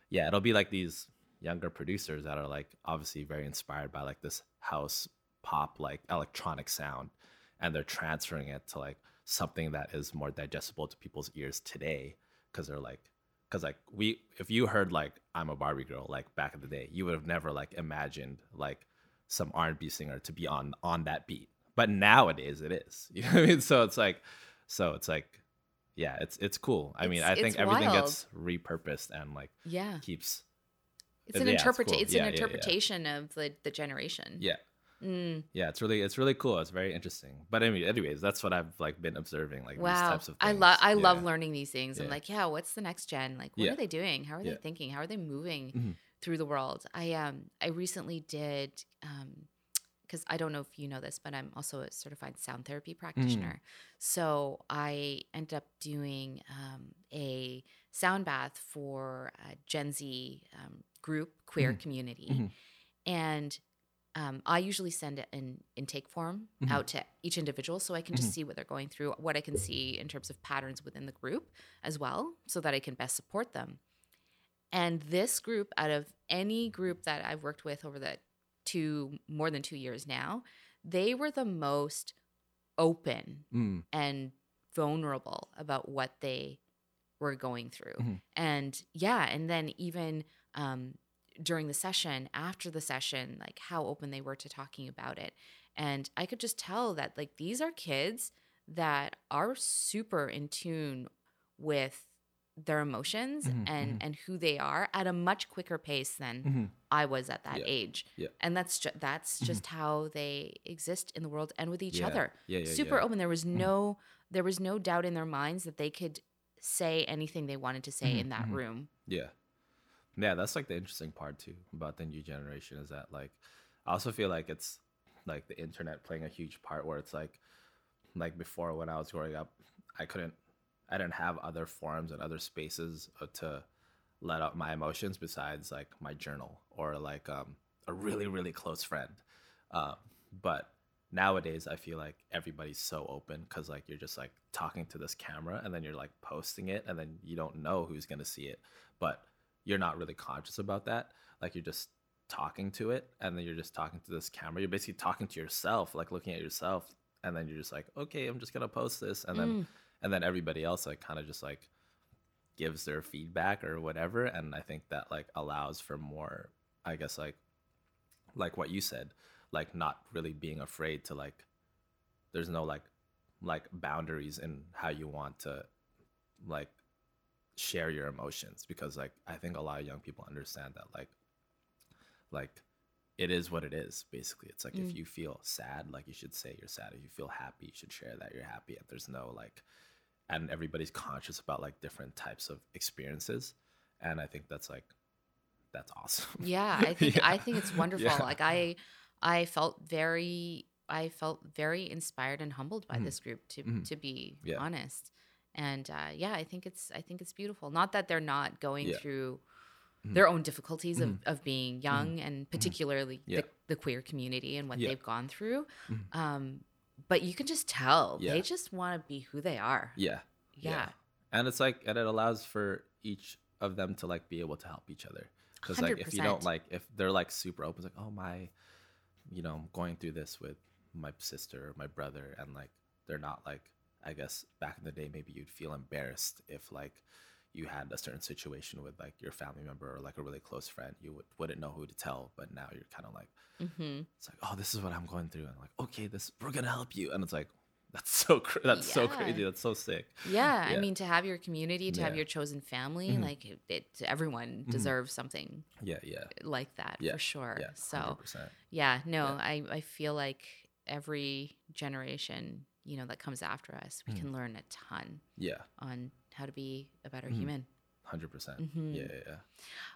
yeah, it'll be like these younger producers that are like obviously very inspired by like this house pop like electronic sound, and they're transferring it to like something that is more digestible to people's ears today because they're like because like we if you heard like i'm a barbie girl like back in the day you would have never like imagined like some r&b singer to be on on that beat. But nowadays it is you know what i mean? So it's like so it's like yeah it's it's cool. I it's, mean i think everything wild. gets repurposed and like yeah. keeps it's an yeah, interpretation it's, cool. it's yeah, an interpretation yeah, of the the generation. Yeah Mm. Yeah, it's really it's really cool. It's very interesting. But anyway, anyways, that's what I've like been observing. Like wow. these types of things. I love I yeah. love learning these things. Yeah. I'm like, yeah, what's the next gen? Like, what yeah. are they doing? How are they thinking? How are they moving mm-hmm. through the world? I um I recently did um because I don't know if you know this, but I'm also a certified sound therapy practitioner. Mm. So I ended up doing um, a sound bath for a Gen Z um, group, queer mm. community. Mm-hmm. And um, I usually send an intake form mm-hmm. out to each individual so I can just mm-hmm. see what they're going through, what I can see in terms of patterns within the group as well, so that I can best support them. And this group, out of any group that I've worked with over the two more than two years now, they were the most open mm. and vulnerable about what they were going through. Mm-hmm. And yeah, and then even um, during the session, after the session, like how open they were to talking about it. And I could just tell that like these are kids that are super in tune with their emotions mm-hmm, and mm-hmm. and who they are at a much quicker pace than mm-hmm. I was at that yeah, age. Yeah. And that's ju- that's mm-hmm. just how they exist in the world and with each yeah, other. Yeah, super open. There was mm-hmm. no there was no doubt in their minds that they could say anything they wanted to say mm-hmm, in that room. Yeah. Yeah, that's like the interesting part too about the new generation is that like I also feel like it's like the internet playing a huge part where it's like like before when I was growing up, I couldn't I didn't have other forums and other spaces uh, to let out my emotions besides like my journal or like um, a really really close friend. Um, but nowadays I feel like everybody's so open because like you're just like talking to this camera and then you're like posting it and then you don't know who's gonna see it, but you're not really conscious about that. Like you're just talking to it and then you're just talking to this camera. You're basically talking to yourself, like looking at yourself, and then you're just like, okay, I'm just gonna post this, and then mm. and then everybody else like kind of just like gives their feedback or whatever, and I think that like allows for more, I guess like like what you said, like not really being afraid to like there's no like like boundaries in how you want to like share your emotions because like I think a lot of young people understand that like like it is what it is basically. It's like mm. if you feel sad like you should say you're sad. If you feel happy you should share that you're happy. And there's no like and everybody's conscious about like different types of experiences. And i think that's like that's awesome. Yeah i think yeah. i think it's wonderful. Yeah. like i i felt very i felt very inspired and humbled by mm this group to mm to be yeah. honest and uh, yeah i think it's i think it's beautiful not that they're not going through mm-hmm. their own difficulties mm-hmm. of, of being young mm-hmm. and mm-hmm. particularly yeah. the, the, queer community and what yeah. they've gone through. Mm-hmm. Um, but you can just tell yeah. they just want to be who they are. Yeah. yeah. And it's like, and it allows for each of them to like be able to help each other. Because like if you don't like, if they're like super open, it's like, oh my, you know, I'm going through this with my sister or my brother, and like they're not like, I guess back in the day, maybe you'd feel embarrassed if like you had a certain situation with like your family member or like a really close friend, you would, wouldn't know who to tell. But now you're kind of like, mm-hmm. it's like, oh, this is what I'm going through, and I'm like, okay, this we're gonna help you, and it's like, that's so cr- that's yeah. so crazy. That's so sick. Yeah, yeah, I mean, to have your community, to yeah. have your chosen family, mm-hmm. like it, it, everyone mm-hmm. deserves something. Yeah, yeah, like that for sure. Yeah, so 100%. yeah, no, I I feel like every generation, you know, that comes after us, we mm-hmm. can learn a ton. Yeah, on how to be a better mm-hmm. human. 100%. percent mm-hmm. Yeah, yeah, yeah.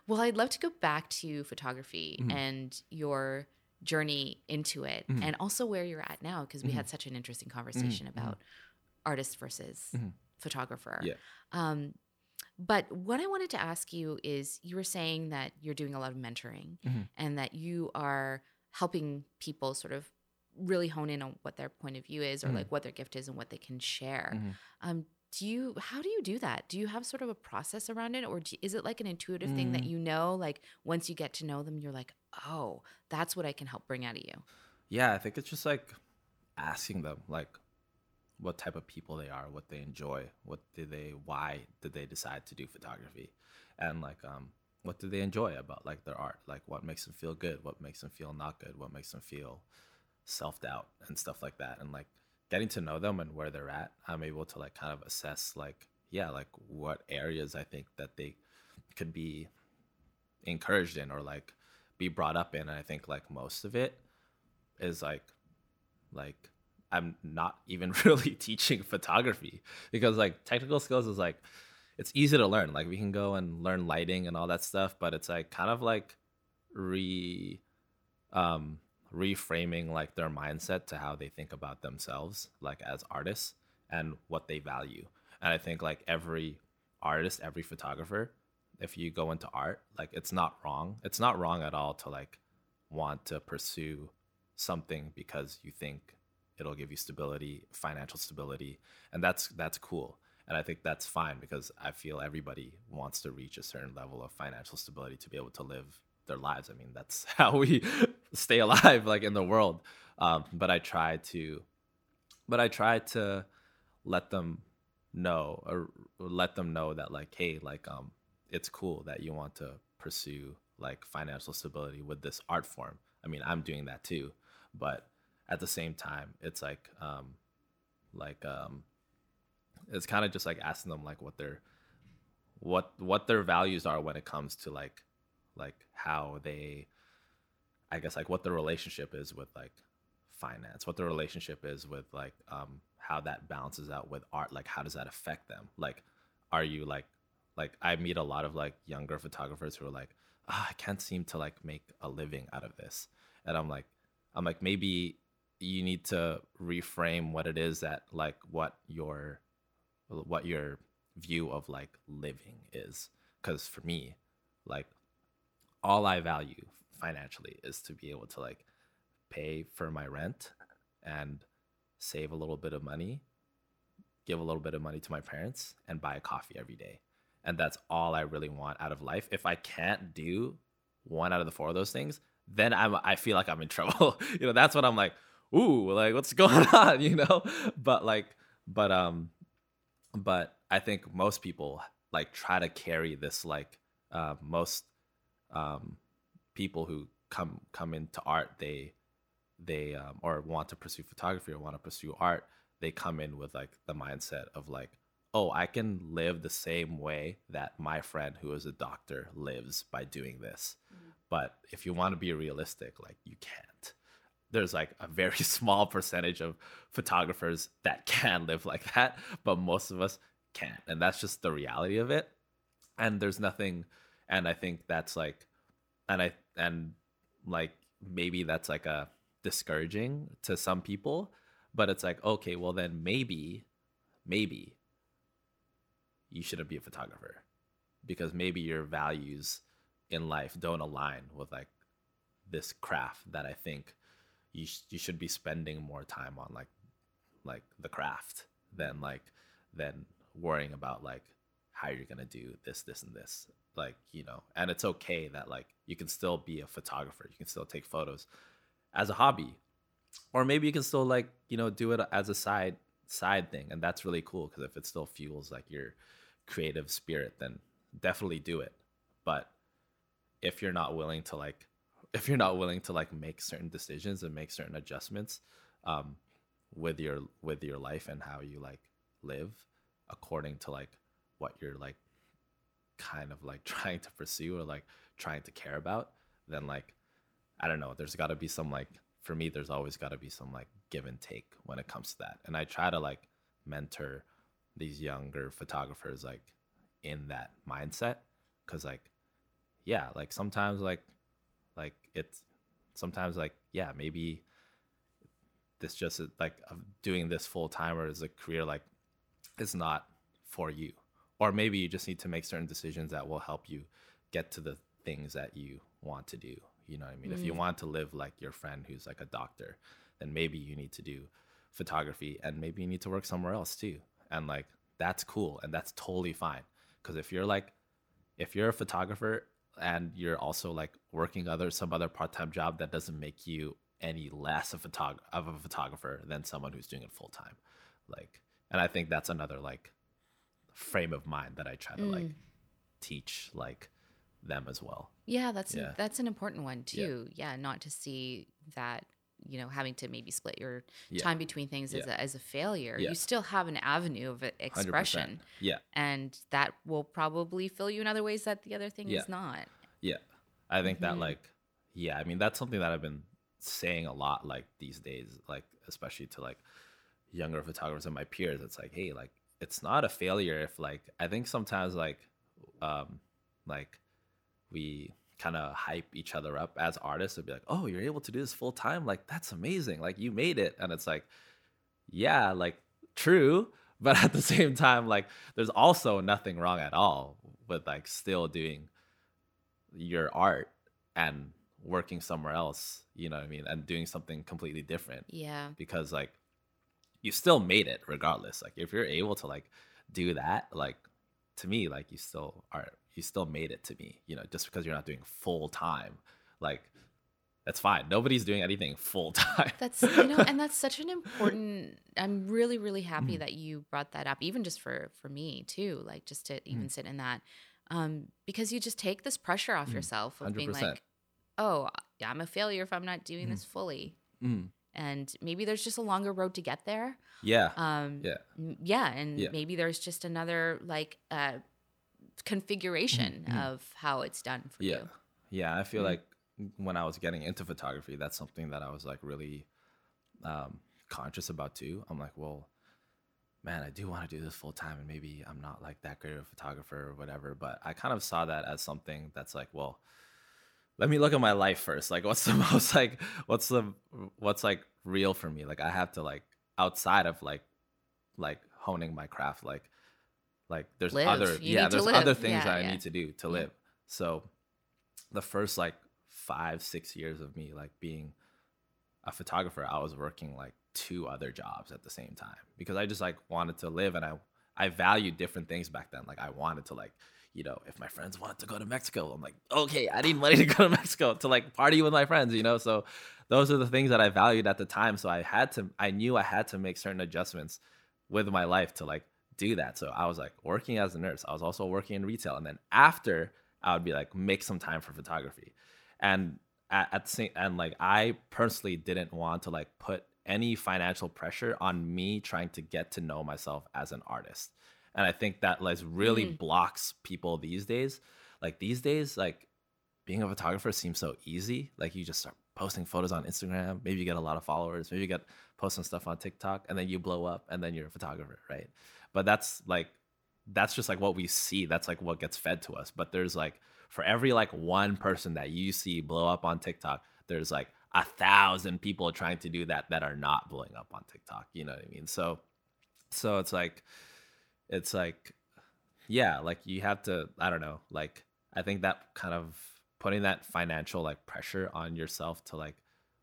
Well, I'd love to go back to photography mm-hmm. and your journey into it mm-hmm. and also where you're at now because we had mm-hmm. such an interesting conversation mm-hmm. about artist versus photographer. Yeah. Um, but what I wanted to ask you is you were saying that you're doing a lot of mentoring and that you are helping people sort of really hone in on what their point of view is or like what their gift is and what they can share. Um, do you how do you do that? Do you have sort of a process around it or do, is it like an intuitive mm. thing that mm. you know like once you get to know them you're like oh that's what i can help bring out of you. Yeah i think it's just like asking them like what type of people they are what they enjoy what do they why did they decide to do photography? And like um what do they enjoy about like their art? Like what makes them feel good? What makes them feel not good? What makes them feel self-doubt and stuff like that and like getting to know them and where they're at, I'm able to like kind of assess like yeah, like what areas I think that they could be encouraged in or like be brought up in. And I think like most of it is like like I'm not even really teaching photography because like technical skills is like it's easy to learn. Like we can go and learn lighting and all that stuff, but it's like kind of like re um reframing like their mindset to how they think about themselves like as artists and what they value. And i think like every artist every photographer if you go into art like it's not wrong. It's not wrong at all to like want to pursue something because you think it'll give you stability financial stability and that's that's cool. And i think that's fine because i feel everybody wants to reach a certain level of financial stability to be able to live their lives. I mean, that's how we stay alive, like in the world. Um, but I try to, but I try to let them know or let them know that like, hey, like, um, it's cool that you want to pursue like financial stability with this art form. I mean, I'm doing that too, but at the same time, it's like, um, like, um, it's kind of just like asking them like what their what what their values are when it comes to like like how they i guess like what the relationship is with like finance what the relationship is with like um how that balances out with art like how does that affect them? Like are you like like i meet a lot of like younger photographers who are like oh, i can't seem to like make a living out of this. And i'm like i'm like maybe you need to reframe what it is that like what your what your view of like living is. Because for me like all i value financially is to be able to like pay for my rent and save a little bit of money give a little bit of money to my parents and buy a coffee every day. And that's all i really want out of life. If i can't do one out of the four of those things then i'm i feel like i'm in trouble. You know that's what i'm like ooh like what's going on? You know? But like but um but I think most people like try to carry this like uh, most um, people who come come into art they they um, or want to pursue photography or want to pursue art they come in with like the mindset of like oh i can live the same way that my friend who is a doctor lives by doing this mm-hmm. but if you want to be realistic like you can't there's like a very small percentage of photographers that can live like that, but most of us can't. And that's just the reality of it. And there's nothing and I think that's like and I and like maybe that's like a discouraging to some people, but it's like, okay, well then maybe maybe you shouldn't be a photographer because maybe your values in life don't align with like this craft that I think you sh- you should be spending more time on like like the craft than like than worrying about like how you're gonna do this this and this like you know and it's okay that like you can still be a photographer you can still take photos as a hobby. Or maybe you can still like you know do it as a side side thing and that's really cool because if it still fuels like your creative spirit then definitely do it. But if you're not willing to like if you're not willing to like make certain decisions and make certain adjustments um, with your with your life and how you like live according to like what you're like kind of like trying to pursue or like trying to care about then like i don't know there's got to be some like for me there's always got to be some like give and take when it comes to that. And i try to like mentor these younger photographers like in that mindset because like yeah like sometimes like like it's sometimes like yeah maybe this just like doing this full time or as a career like is not for you. Or maybe you just need to make certain decisions that will help you get to the things that you want to do you know what i mean mm. if you mm. want to live like your friend who's like a doctor then maybe you need to do photography and maybe you need to work somewhere else too and like that's cool and that's totally fine because if you're like if you're a photographer and you're also like working other some other part-time job that doesn't make you any less a photog- of a photographer than someone who's doing it full time like and i think that's another like frame of mind that i try to mm. like teach like them as well yeah that's yeah. that's an important one too yeah. yeah not to see that you know having to maybe split your yeah. time between things as, a, as a failure yeah. you still have an avenue of expression 100%. yeah and that will probably fill you in other ways that the other thing is not yeah i think mm-hmm. that like yeah i mean that's something that i've been saying a lot like these days like especially to like younger photographers and my peers it's like hey like it's not a failure if like i think sometimes like um like we kind of hype each other up as artists and be like, oh, you're able to do this full time. Like, that's amazing. Like, you made it. And it's like, yeah, like, true. But at the same time, like, there's also nothing wrong at all with like still doing your art and working somewhere else, you know what I mean? And doing something completely different. Yeah. Because like, you still made it regardless. Like, if you're able to like do that, like, to me, like, you still are you still made it to me. You know, just because you're not doing full time, like that's fine. Nobody's doing anything full time. That's you know, and that's such an important. I'm really really happy mm. that you brought that up, even just for for me too. Like just to even mm. sit in that, um, because you just take this pressure off mm. yourself of 100%. being like, oh yeah, I'm a failure if I'm not doing this mm. fully. Mm. And maybe there's just a longer road to get there. Yeah. Um. Yeah. Yeah, and yeah. maybe there's just another like uh configuration mm-hmm. of how it's done for yeah. you. Yeah, I feel mm-hmm. like when I was getting into photography, that's something that I was like really um, conscious about too. I'm like, well, man, I do want to do this full time, and maybe I'm not like that great of a photographer or whatever. But I kind of saw that as something that's like, well, let me look at my life first. Like, what's the most like, what's the what's like real for me? Like, I have to like outside of like like honing my craft, like like there's live. other you yeah there's other things yeah, that yeah. i need to do to live. So the first like five six years of me like being a photographer i was working like two other jobs at the same time because i just like wanted to live and i i valued different things back then. Like i wanted to like you know if my friends wanted to go to mexico i'm like okay i need money to go to mexico to like party with my friends you know? So those are the things that i valued at the time. So i had to i knew i had to make certain adjustments with my life to like do that. So i was like working as a nurse. I was also working in retail. And then after i would be like make some time for photography. And at, at the same and like i personally didn't want to like put any financial pressure on me trying to get to know myself as an artist. And i think that like really mm. blocks people these days. Like these days like being a photographer seems so easy. Like you just start posting photos on instagram. Maybe you get a lot of followers. Maybe you get posting stuff on tiktok. And then you blow up and then you're a photographer right but that's like that's just like what we see. That's like what gets fed to us. But there's like for every like one person that you see blow up on tiktok there's like a thousand people trying to do that that are not blowing up on tiktok. You know what i mean? So so it's like it's like yeah like you have to i don't know like i think that kind of putting that financial like pressure on yourself to like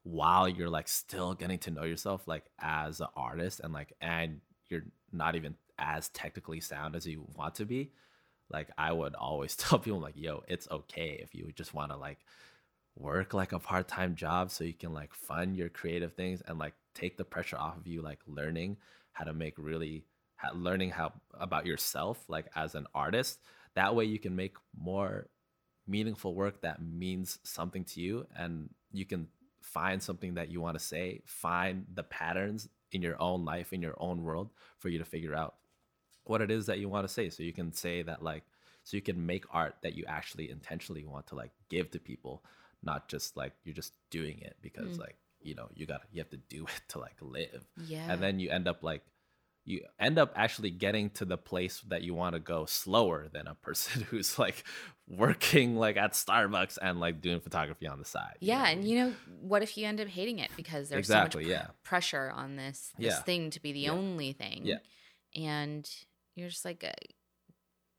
while you're like still getting to know yourself like as an artist and like and you're not even as technically sound as you want to be like i would always tell people like yo it's okay if you just want to like work like a part-time job so you can like fund your creative things and like take the pressure off of you like learning how to make really how, learning how about yourself like as an artist. That way you can make more meaningful work that means something to you and you can find something that you want to say find the patterns in your own life in your own world for you to figure out what it is that you want to say so you can say that like so you can make art that you actually intentionally want to like give to people not just like you're just doing it because mm. like you know you got you have to do it to like live yeah and then you end up like you end up actually getting to the place that you want to go slower than a person who's like working like at Starbucks and like doing photography on the side. Yeah, know? and you know what if you end up hating it because there's exactly, so much pr- yeah. pressure on this this yeah. thing to be the yeah. only thing. Yeah. And you're just like uh,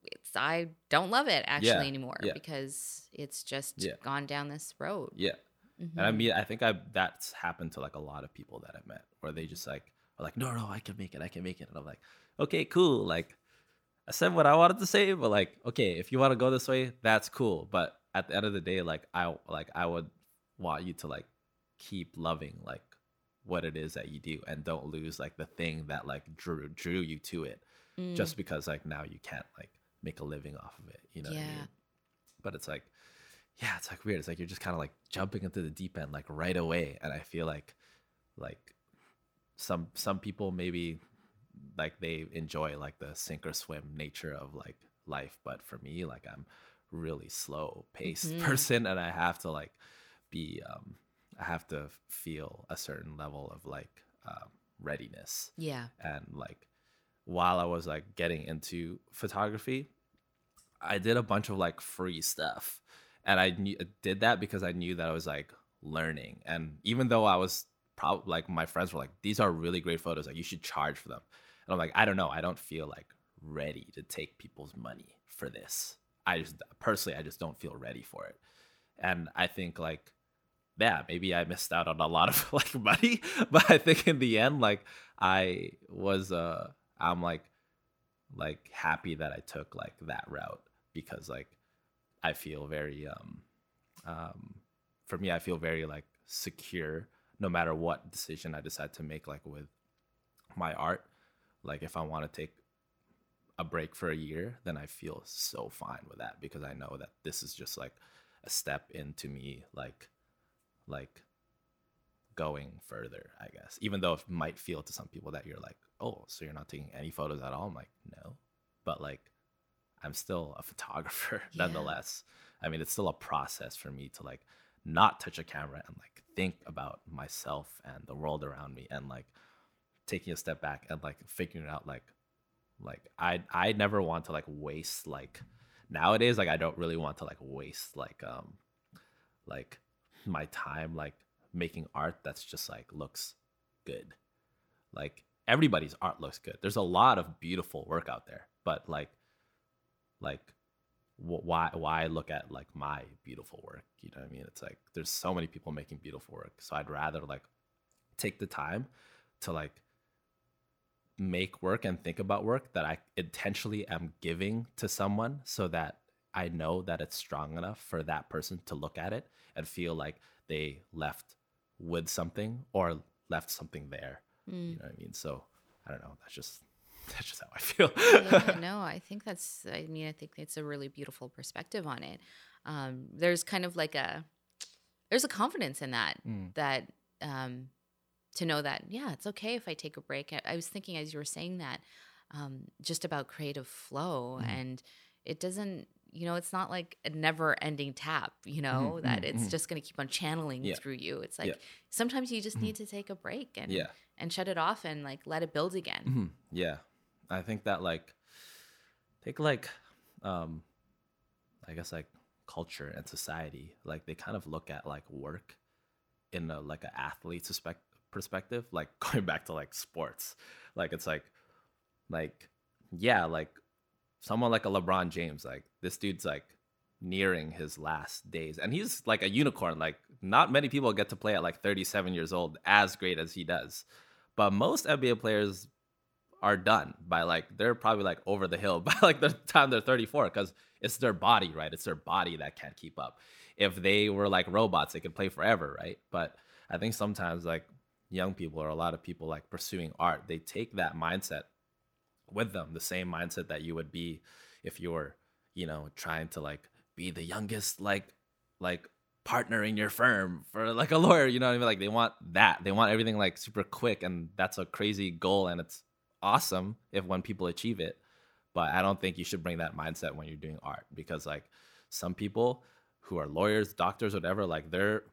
it's I don't love it actually yeah. anymore because it's just gone down this road. Yeah. Mm-hmm. And I mm-hmm. mean, I think I that's happened to like a lot of people that I met where they just like are like, no, no, I can make it, I can make it. And I'm like, okay, cool. Like, I said what I wanted to say, but like, okay, if you want to go this way, that's cool. But at the end of the day, like, I like I would want you to like keep loving like what it is that you do and don't lose like the thing that like drew drew you to it mm. just because like now you can't like make a living off of it you know yeah. I mean? but it's like yeah it's like weird it's like you're just kind of like jumping into the deep end like right away and i feel like like some some people maybe like they enjoy like the sink or swim nature of like life but for me like i'm really slow paced mm-hmm. person and i have to like be um i have to feel a certain level of like um, readiness yeah and like while i was like getting into photography i did a bunch of like free stuff and i knew, did that because i knew that i was like learning and even though i was probably like my friends were like, these are really great photos. Like you should charge for them. And I'm like, I don't know. I don't feel like ready to take people's money for this. I just personally, I just don't feel ready for it. And I think like, yeah, maybe I missed out on a lot of like money, but I think in the end, like I was, uh, I'm like, like happy that I took like that route because like I feel very, um, um, for me, I feel very like secure no matter what decision I decide to make, like with my art, like if I want to take a break for a year, then I feel so fine with that because I know that this is just like a step into me, like, like going further, I guess. Even though it might feel to some people that you're like, oh, so you're not taking any photos at all. I'm like, no, but like, I'm still a photographer yeah. nonetheless. I mean, it's still a process for me to like not touch a camera and like think about myself and the world around me and like taking a step back and like figuring it out like like I I never want to like waste like nowadays like I don't really want to like waste like um like my time like making art that's just like looks good. Like everybody's art looks good. There's a lot of beautiful work out there, but like like why why look at like my beautiful work? You know what i mean? It's like there's so many people making beautiful work so i'd rather like take the time to like make work and think about work that i intentionally am giving to someone so that i know that it's strong enough for that person to look at it and feel like they left with something or left something there mm. you know what i mean so i don't know that's just that's just how I feel. yeah, no, I think that's. I mean, I think it's a really beautiful perspective on it. Um, there's kind of like a, there's a confidence in that mm. that um, to know that yeah, it's okay if I take a break. I, I was thinking as you were saying that, um, just about creative flow, mm. and it doesn't. You know, it's not like a never-ending tap. You know mm-hmm, that mm-hmm. it's mm-hmm. just going to keep on channeling yeah. through you. It's like yeah. sometimes you just mm-hmm. need to take a break and yeah. and shut it off and like let it build again. Mm-hmm. Yeah, I think that like take like um I guess like culture and society, like they kind of look at like work in a like an athlete's perspective, like going back to like sports. Like it's like like yeah, like someone like a LeBron James, like this dude's like nearing his last days. And he's like a unicorn. Like not many people get to play at like 37 years old as great as he does. But most nba players are done by like they're probably like over the hill by like the time they're 34 because it's their body right? It's their body that can't keep up. If they were like robots they could play forever right? But i think sometimes like young people or a lot of people like pursuing art they take that mindset with them the same mindset that you would be if you were you know trying to like be the youngest like like partner in your firm for like a lawyer you know what i mean? Like they want that. They want everything like super quick and that's a crazy goal and it's awesome if when people achieve it but i don't think you should bring that mindset when you're doing art because like some people who are lawyers doctors whatever like their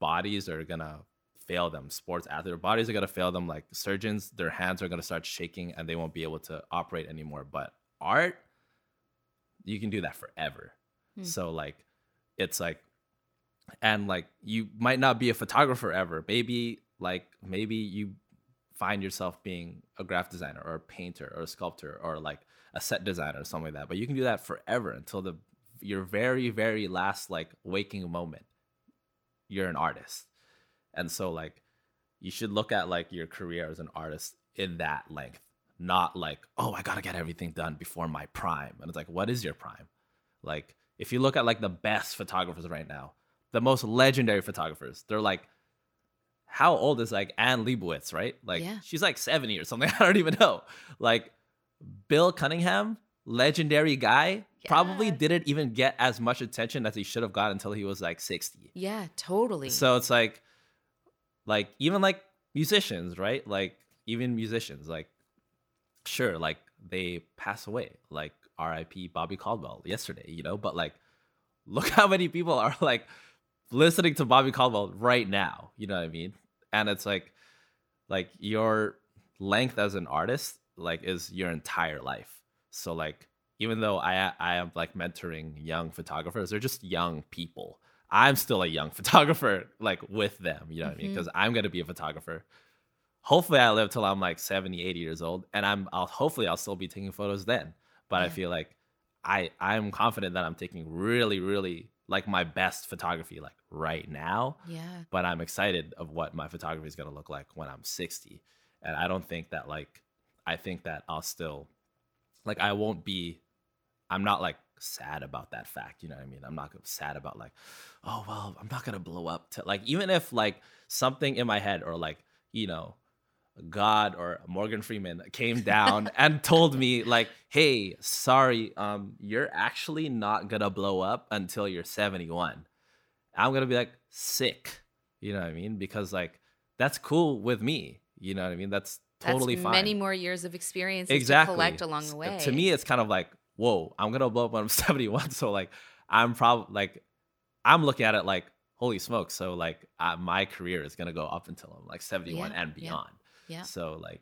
bodies are gonna fail them. Sports athletes their bodies are gonna fail them. Like surgeons their hands are gonna start shaking and they won't be able to operate anymore. But art you can do that forever hmm. so like it's like and like you might not be a photographer ever maybe like maybe you find yourself being a graphic designer or a painter or a sculptor or like a set designer or something like that. But you can do that forever until the your very very last like waking moment. You're an artist, and so like you should look at like your career as an artist in that length, not like oh I gotta get everything done before my prime. And it's like what is your prime? Like if you look at like the best photographers right now, the most legendary photographers, they're like how old is like Annie Leibovitz, right? Like yeah. she's like 70 or something. I don't even know. Like Bill Cunningham, legendary guy, yeah. probably didn't even get as much attention as he should have got until he was like 60. Yeah, totally. So it's like like even like musicians, right? Like even musicians, like sure, like they pass away. Like RIP Bobby Caldwell yesterday, you know, but like look how many people are like listening to Bobby Caldwell right now. You know what I mean? and it's like like your length as an artist like is your entire life so like even though i i am like mentoring young photographers they're just young people i'm still a young photographer like with them you know what mm-hmm. i mean because mm-hmm. i'm going to be a photographer hopefully i live till i'm like 70 80 years old and i'm i'll hopefully i'll still be taking photos then but yeah. i feel like i i'm confident that i'm taking really really like my best photography like right now. Yeah. But I'm excited of what my photography is going to look like when I'm 60. And I don't think that like I think that I'll still like I won't be I'm not like sad about that fact, you know what I mean? I'm not sad about like oh well, I'm not going to blow up to like even if like something in my head or like, you know, God or Morgan Freeman came down and told me like, "Hey, sorry, um, you're actually not gonna blow up until you're 71." I'm gonna be like sick, you know what I mean? Because like that's cool with me, you know what I mean? That's totally that's fine. Many more years of experience exactly. to collect along the way. To me, it's kind of like, whoa, I'm gonna blow up when I'm 71, so like I'm probably like I'm looking at it like, holy smokes, so like uh, my career is gonna go up until I'm like 71 yeah, and beyond. Yeah. Yeah. So like,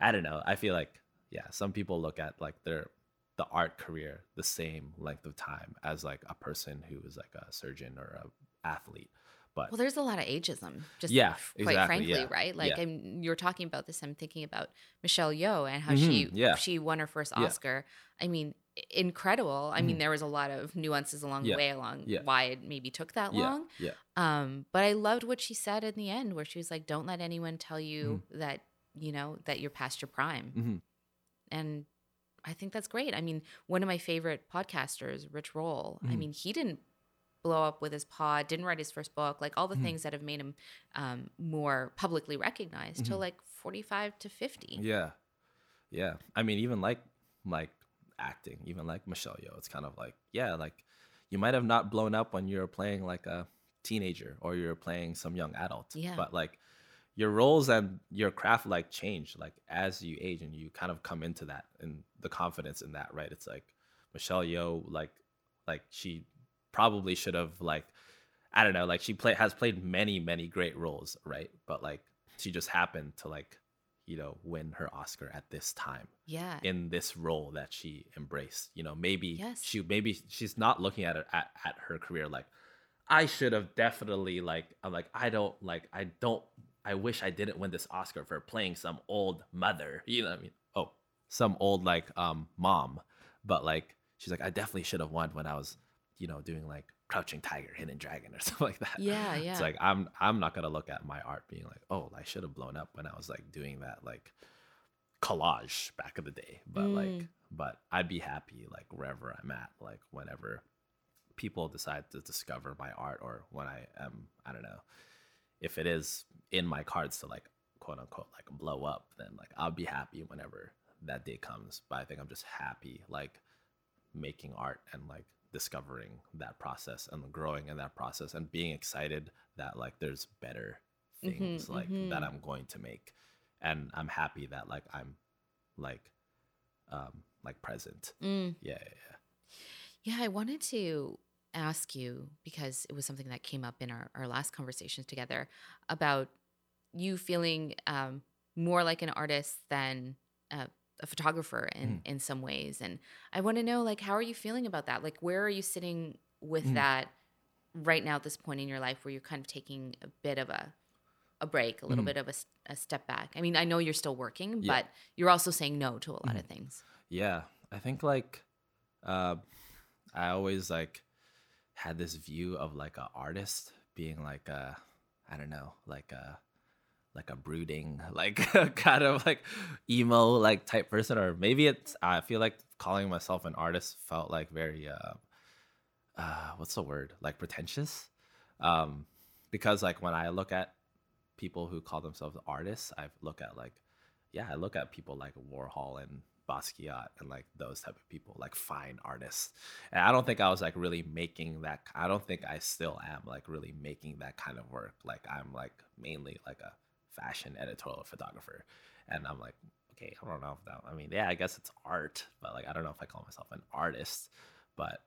I don't know. I feel like yeah, some people look at like their the art career the same length of time as like a person who is like a surgeon or a athlete. But well, there's a lot of ageism, just yeah, quite exactly, frankly, yeah. right? Like, yeah. I'm, you're talking about this. I'm thinking about Michelle Yeoh and how mm-hmm, she yeah. she won her first Oscar. I mean, incredible. I mean, mm-hmm. there was a lot of nuances along yeah. the way along yeah. why it maybe took that yeah. long. Yeah. Um, but I loved what she said in the end, where she was like, "Don't let anyone tell you mm-hmm. that you know that you're past your prime." Mm-hmm. And I think that's great. I mean, one of my favorite podcasters, Rich Roll. I mm-hmm. mean, he didn't blow up with his pod, didn't write his first book, like all the mm-hmm. things that have made him um, more publicly recognized till mm-hmm. like 45 to 50. Yeah. Yeah. I mean, even like like acting, even like Michelle Yeoh, it's kind of like, yeah, like you might have not blown up when you're playing like a teenager or you're playing some young adult. Yeah. But like your roles and your craft like change like as you age and you kind of come into that and the confidence in that, right? It's like Michelle Yeoh, like like she probably should have like I don't know, like she play has played many, many great roles, right? But like she just happened to like you know, win her Oscar at this time. Yeah. In this role that she embraced. You know, maybe yes. she maybe she's not looking at it at, at her career like I should have definitely like I'm like I don't like I don't I wish I didn't win this Oscar for playing some old mother. You know what I mean? Oh, some old like um mom. But like she's like I definitely should have won when I was, you know, doing like Crouching Tiger, Hidden Dragon, or something like that. Yeah, yeah. It's like I'm I'm not gonna look at my art being like, oh, I should have blown up when I was like doing that like collage back in the day. But mm. like, but I'd be happy like wherever I'm at, like whenever people decide to discover my art or when I am, I don't know, if it is in my cards to like quote unquote like blow up, then like I'll be happy whenever that day comes. But I think I'm just happy like making art and like discovering that process and growing in that process and being excited that like there's better mm-hmm, things mm-hmm, like mm-hmm. that I'm going to make and I'm happy that like I'm like um like present. Mm. Yeah, yeah, yeah. Yeah, I wanted to ask you because it was something that came up in our, our last conversations together about you feeling um, more like an artist than uh, a photographer in mm. in some ways and i want to know like how are you feeling about that like where are you sitting with mm. that right now at this point in your life where you're kind of taking a bit of a a break a little mm. bit of a, a, step back i mean i know you're still working yeah. but you're also saying no to a lot of mm-hmm. things yeah i think like uh i always like had this view of like an artist being like a i don't know like a like a brooding, like kind of like emo like type person, or maybe it's I feel like calling myself an artist felt like very uh, uh what's the word like pretentious, um, because like when I look at people who call themselves artists, I look at like yeah, I look at people like Warhol and Basquiat and like those type of people, like fine artists. And I don't think I was like really making that. I don't think I still am like really making that kind of work. Like I'm like mainly like a fashion editorial photographer. And I'm like, okay, I don't know if that, I mean, yeah, I guess it's art, but like, I don't know if I call myself an artist. But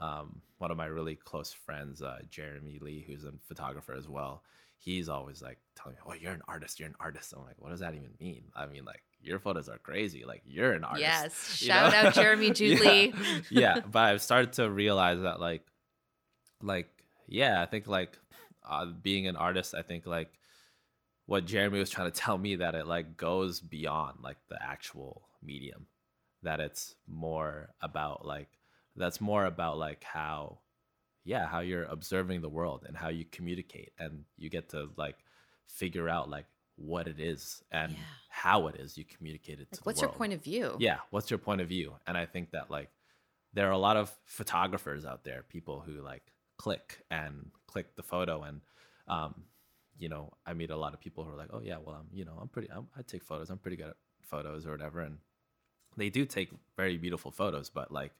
um, one of my really close friends, uh, Jeremy Lee, who's a photographer as well, he's always like telling me, oh, you're an artist, you're an artist. I'm like, what does that even mean? I mean, like, your photos are crazy. Like, you're an artist. Yes. Shout know? out Jeremy Julie. yeah. yeah. But I've started to realize that, like, like, yeah, I think like uh, being an artist, I think like what Jeremy was trying to tell me that it like goes beyond like the actual medium. That it's more about like that's more about like how yeah how you're observing the world and how you communicate and you get to like figure out like what it is and yeah. how it is you communicate it like, to what's your point of view? Yeah what's your point of view? And i think that like there are a lot of photographers out there people who like click and click the photo and um, you know, I meet a lot of people who are like, oh yeah, well, I'm, you know, I'm pretty, I'm, I take photos. I'm pretty good at photos or whatever. And they do take very beautiful photos, but like,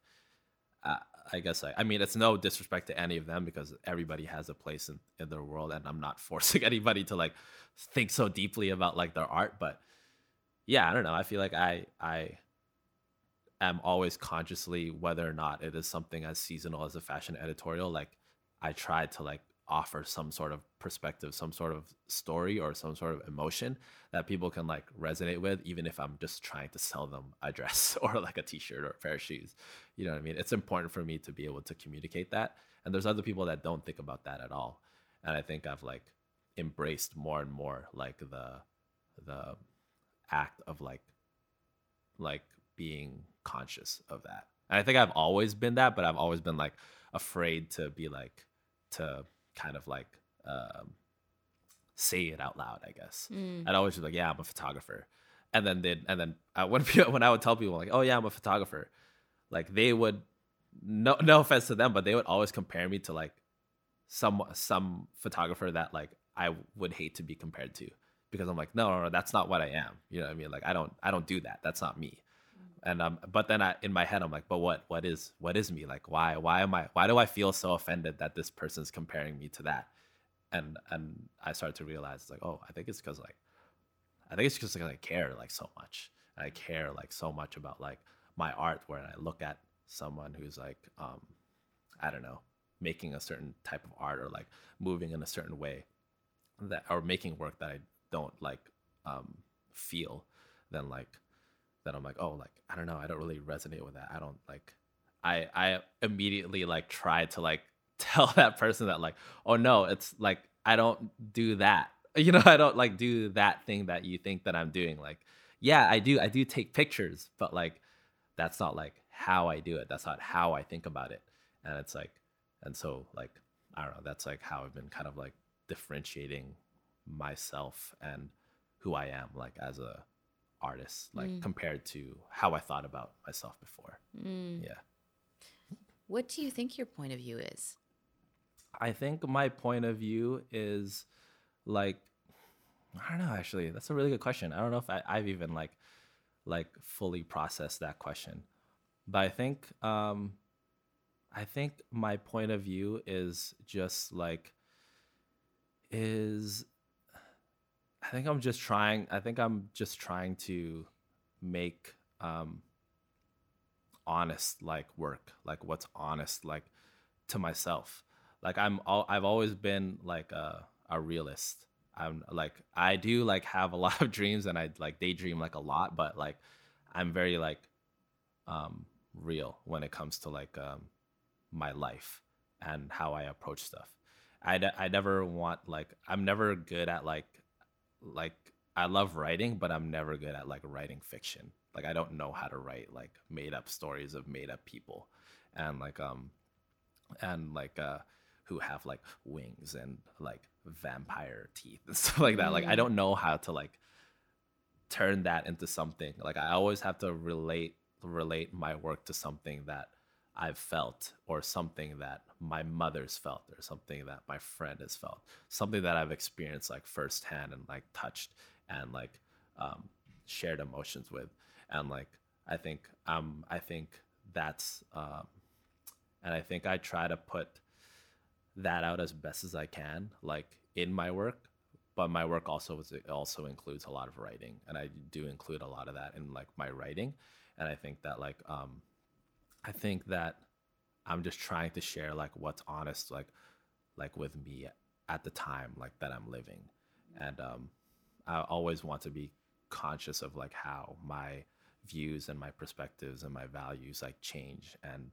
uh, I guess I, I mean, it's no disrespect to any of them because everybody has a place in, in their world and I'm not forcing anybody to like think so deeply about like their art. But yeah, I don't know. I feel like I, I, am always consciously whether or not it is something as seasonal as a fashion editorial like i try to like offer some sort of perspective, some sort of story or some sort of emotion that people can like resonate with, even if I'm just trying to sell them a dress or like a t-shirt or a pair of shoes. You know what I mean? It's important for me to be able to communicate that. And there's other people that don't think about that at all. And I think I've like embraced more and more like the the act of like like being conscious of that And I think I've always been that, but I've always been like afraid to be like to kind of like um, say it out loud. I guess mm. I'd always be like, yeah, I'm a photographer, and then they and then I, when when I would tell people like, oh yeah, I'm a photographer, like they would no no offense to them, but they would always compare me to like some some photographer that like I would hate to be compared to because I'm like, no, no, no, that's not what I am. You know what I mean? Like I don't I don't do that. That's not me. And um, but then I in my head I'm like, but what what is what is me? Like why why am I why do I feel so offended that this person's comparing me to that? And and I started to realize like, oh, I think it's because like I think it's because like I care like so much. And I care like so much about like my art where I look at someone who's like um I don't know, making a certain type of art or like moving in a certain way that or making work that I don't like um feel, then like then I'm like, oh, like I don't know, I don't really resonate with that. I don't like I I immediately like try to like tell that person that like, oh no, it's like I don't do that. You know, I don't like do that thing that you think that I'm doing. Like, yeah, I do I do take pictures, but like that's not like how I do it. That's not how I think about it. And it's like and so like I don't know, that's like how I've been kind of like differentiating myself and who I am like as a artist like mm. compared to how I thought about myself before. Mm. Yeah. What do you think your point of view is? I think my point of view is like I don't know actually. That's a really good question. I don't know if I, have even like like fully processed that question. But I think um I think my point of view is just like is I think I'm just trying. I think I'm just trying to make um, honest like work, like what's honest, like to myself. Like I'm, all, I've always been like a, a realist. I'm like I do like have a lot of dreams and I like daydream like a lot, but like I'm very like um, real when it comes to like um, my life and how I approach stuff. I, I never want like I'm never good at like like I love writing, but I'm never good at like writing fiction. Like I don't know how to write like made up stories of made up people, and like um, and like uh, who have like wings and like vampire teeth and stuff like that. Like I mm. don't know how to like turn that into something. Like I always have to relate relate my work to something that I've felt or something that my mother's felt or something that my friend has felt, something that I've experienced like firsthand and like touched and like um, shared emotions with. And like, I think, um, I think that's, um, and I think I try to put that out as best as I can, like in my work. But my work also was, also includes a lot of writing, and I do include a lot of that in like my writing. And I think that like um, I think that I'm just trying to share like what's honest, like like with me at the time, like that I'm living, and um, I always want to be conscious of like how my views and my perspectives and my values like change, and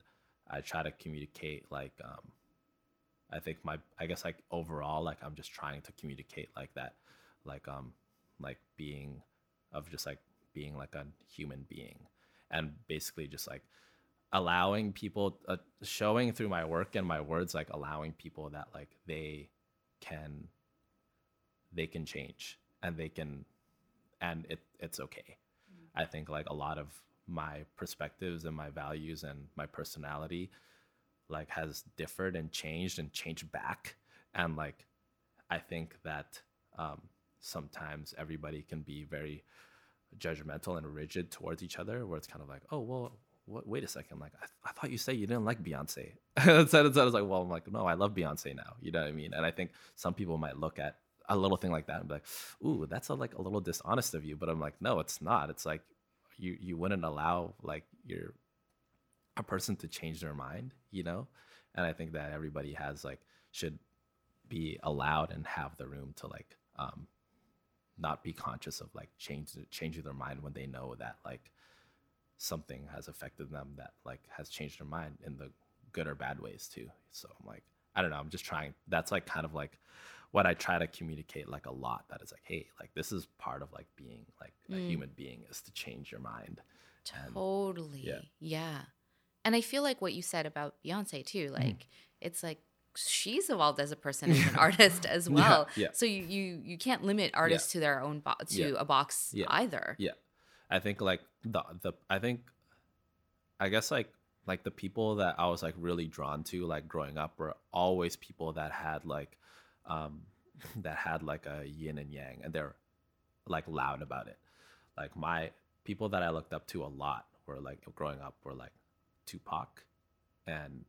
I try to communicate like um, I think my I guess like overall like I'm just trying to communicate like that, like um like being of just like being like a human being, and basically just like allowing people uh, showing through my work and my words like allowing people that like they can they can change and they can and it it's okay mm-hmm. i think like a lot of my perspectives and my values and my personality like has differed and changed and changed back and like i think that um sometimes everybody can be very judgmental and rigid towards each other where it's kind of like oh well what, wait a second, like I, th- I thought you said you didn't like Beyonce. instead, instead, I was like, well, I'm like, no, I love Beyonce now. You know what I mean? And I think some people might look at a little thing like that and be like, ooh, that's a, like a little dishonest of you. But I'm like, no, it's not. It's like you you wouldn't allow like your a person to change their mind, you know? And I think that everybody has like should be allowed and have the room to like um not be conscious of like change changing their mind when they know that like something has affected them that like has changed their mind in the good or bad ways too. So I'm like, I don't know. I'm just trying. That's like kind of like what I try to communicate like a lot. That is like, hey, like this is part of like being like mm. a human being is to change your mind. Totally. And, yeah. yeah. And I feel like what you said about Beyonce too, mm-hmm. like mm. it's like she's evolved as a person as an artist as well. Yeah, yeah. So you you you can't limit artists yeah. to their own bo- to a box either. Yeah. I think like the the I think I guess like like the people that I was like really drawn to like growing up were always people that had like um that had like a yin and yang and they're like loud about it. Like my people that I looked up to a lot were like growing up were like Tupac and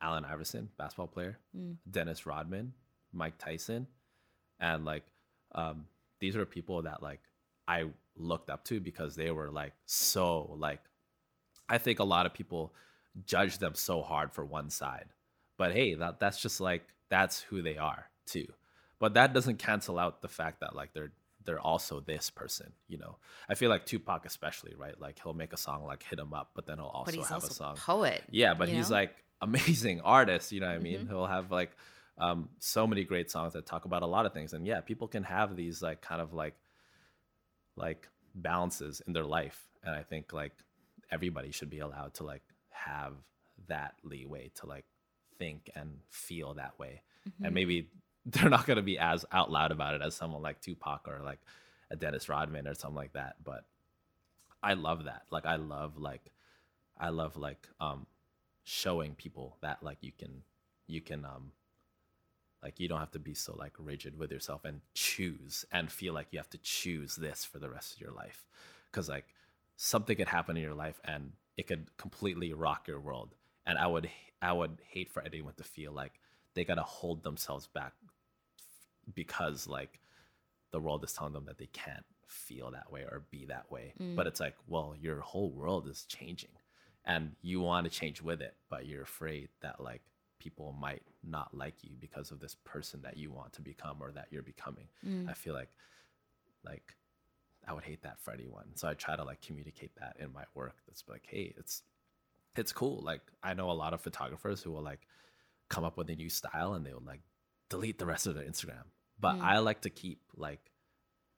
Allen Iverson, basketball player, mm. Dennis Rodman, Mike Tyson, and like um, these were people that like I looked up to because they were like so like I think a lot of people judge them so hard for one side. But hey, that that's just like that's who they are too. But that doesn't cancel out the fact that like they're they're also this person, you know. I feel like Tupac especially, right? Like he'll make a song like hit him up, but then he'll also have also a song poet. Yeah, but he's know? like amazing artist, you know what I mean? Mm-hmm. He'll have like um, so many great songs that talk about a lot of things. And yeah, people can have these like kind of like like balances in their life. And I think like everybody should be allowed to like have that leeway to like think and feel that way. Mm-hmm. And maybe they're not going to be as out loud about it as someone like Tupac or like a Dennis Rodman or something like that. But I love that. Like I love like I love like um showing people that like you can you can um like you don't have to be so like rigid with yourself and choose and feel like you have to choose this for the rest of your life because like something could happen in your life and it could completely rock your world and i would i would hate for anyone to feel like they gotta hold themselves back because like the world is telling them that they can't feel that way or be that way. Mm. But it's like, well, your whole world is changing and you want to change with it, but you're afraid that like people might not like you because of this person that you want to become or that you're becoming. Mm. I feel like like I would hate that for anyone. So I try to like communicate that in my work. That's like, hey, it's it's cool. Like I know a lot of photographers who will like come up with a new style and they will like delete the rest of their Instagram. But mm. I like to keep like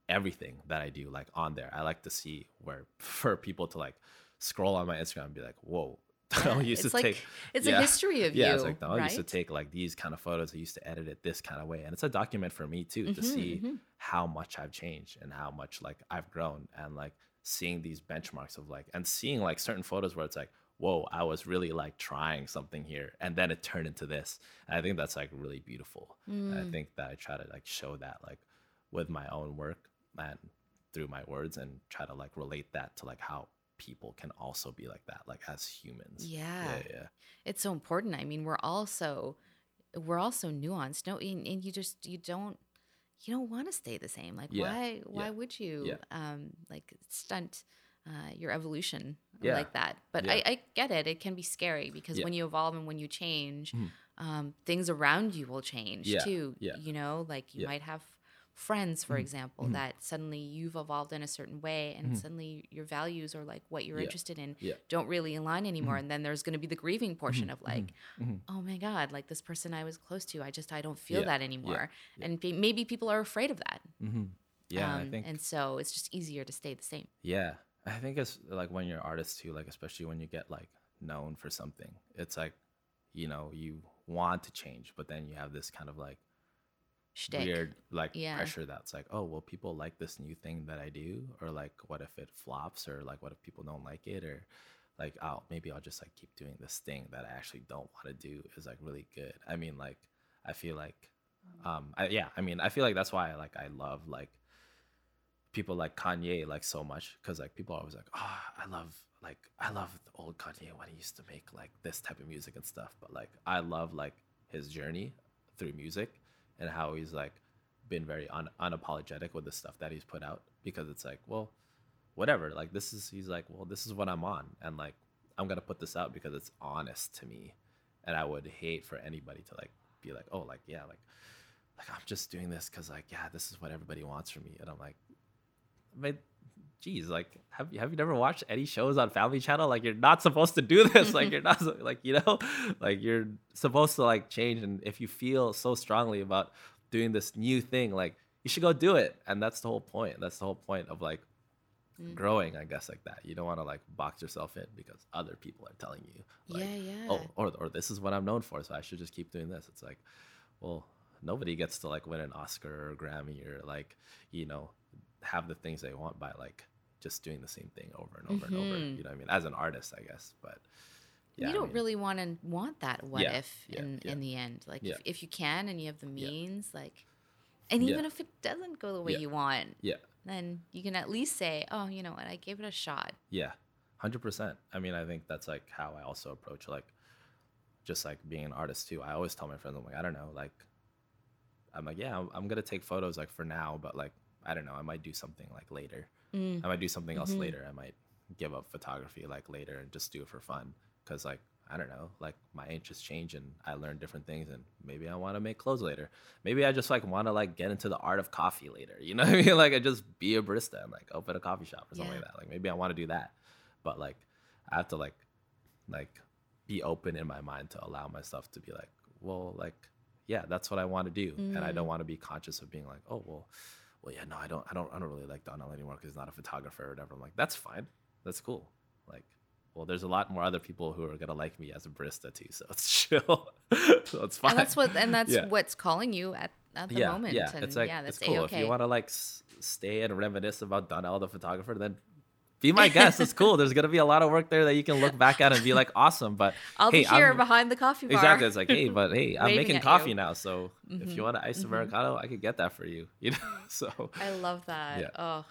everything that I do like on there. I like to see where for people to like scroll on my Instagram and be like, whoa. Yeah, I used to like, take it's yeah, a history of yeah, you. Yeah, it's like no, I used to take like these kind of photos. I used to edit it this kind of way. And it's a document for me too, mm-hmm, to see mm-hmm. how much I've changed and how much like I've grown and like seeing these benchmarks of like and seeing like certain photos where it's like, whoa, I was really like trying something here, and then it turned into this. And I think that's like really beautiful. Mm. I think that I try to like show that like with my own work and through my words, and try to like relate that to like how people can also be like that, like as humans. Yeah, yeah, yeah. It's so important. I mean, we're also we're also nuanced. No, and, and you just you don't you don't want to stay the same. Like yeah. why why yeah. would you yeah. um like stunt uh, your evolution like that. But. I, I, get it. It can be scary because when you evolve and when you change, mm. um, things around you will change too. You know, like you might have friends, for mm. example, mm. that suddenly you've evolved in a certain way and mm-hmm. suddenly your values or like what you're interested in don't really align anymore. And then there's going to be the grieving portion of like, oh my God, like this person I was close to, I just, I don't feel that anymore. And maybe people are afraid of that. Mm-hmm. Yeah. Um, and so it's just easier to stay the same. Yeah. I think it's like when you're artists too, like especially when you get like known for something, it's like, you know, you want to change, but then you have this kind of like Shtick. weird like yeah. pressure that's like, oh, well, people like this new thing that I do, or like, what if it flops, or like, what if people don't like it, or like, oh, maybe I'll just like keep doing this thing that I actually don't want to do is like really good. I mean, like, I feel like, um, I, yeah, I mean, I feel like that's why like I love like people like Kanye like so much because like people are always like, oh, I love like I love old Kanye when he used to make like this type of music and stuff. But like I love like his journey through music and how he's like been very un- unapologetic with the stuff that he's put out because it's like, well, whatever. Like this is he's like, well, this is what I'm on, and like I'm gonna put this out because it's honest to me, and I would hate for anybody to like be like, oh, like yeah, like like I'm just doing this because like yeah, this is what everybody wants from me, and I'm like, geez, like have you have you never watched any shows on Family Channel? Like you're not supposed to do this. like you're not like you know, like you're supposed to like change. And if you feel so strongly about doing this new thing, like you should go do it. And that's the whole point. That's the whole point of like mm. growing, I guess, like that. You don't want to like box yourself in because other people are telling you, like, yeah, yeah. Oh, or or this is what I'm known for, so I should just keep doing this. It's like, well, nobody gets to like win an Oscar or Grammy or like, you know, have the things they want by like just doing the same thing over and over mm-hmm. and over. Mm-hmm. You know what I mean? As an artist, I guess, but. Yeah, you don't I mean, really want to want that what yeah, if yeah, in in the end like if, if you can and you have the means like and even if it doesn't go the way you want yeah then you can at least say, oh, you know what, I gave it a shot. Yeah, hundred percent. I mean, I think that's like how I also approach like just like being an artist too. I always tell my friends, I'm like, I don't know, like I'm like, yeah, I'm, I'm gonna take photos like for now, but like I don't know, I might do something like later. Mm. I might do something else mm-hmm. later. I might give up photography like later and just do it for fun because like I don't know, like my interests change and I learn different things and maybe I want to make clothes later. Maybe I just like want to like get into the art of coffee later. You know what I mean? Like I just be a barista and like open a coffee shop or something yeah. like that. Like maybe I want to do that. But like I have to like like be open in my mind to allow myself to be like, well, like yeah, that's what I want to do. Mm. And I don't mm. want to be conscious of being like, oh well, well yeah, no, I don't I don't I don't really like Donnel anymore because he's not a photographer or whatever. I'm like, that's fine. That's cool. Like well, there's a lot more other people who are gonna like me as a barista too, so it's chill. so it's fine. And that's what and that's yeah. what's calling you at, at the yeah, moment. Yeah, and it's like yeah, that's it's cool. A-okay. If you want to like s- stay and reminisce about Donnel the photographer, then be my guest. It's cool. There's gonna be a lot of work there that you can look back at and be like, awesome. But I'll hey, be here I'm, behind the coffee bar. Exactly. It's like, hey, but hey, I'm making coffee you. now, so mm-hmm. if you want an iced mm-hmm. americano, I could get that for you. You know, so I love that. Yeah. Oh.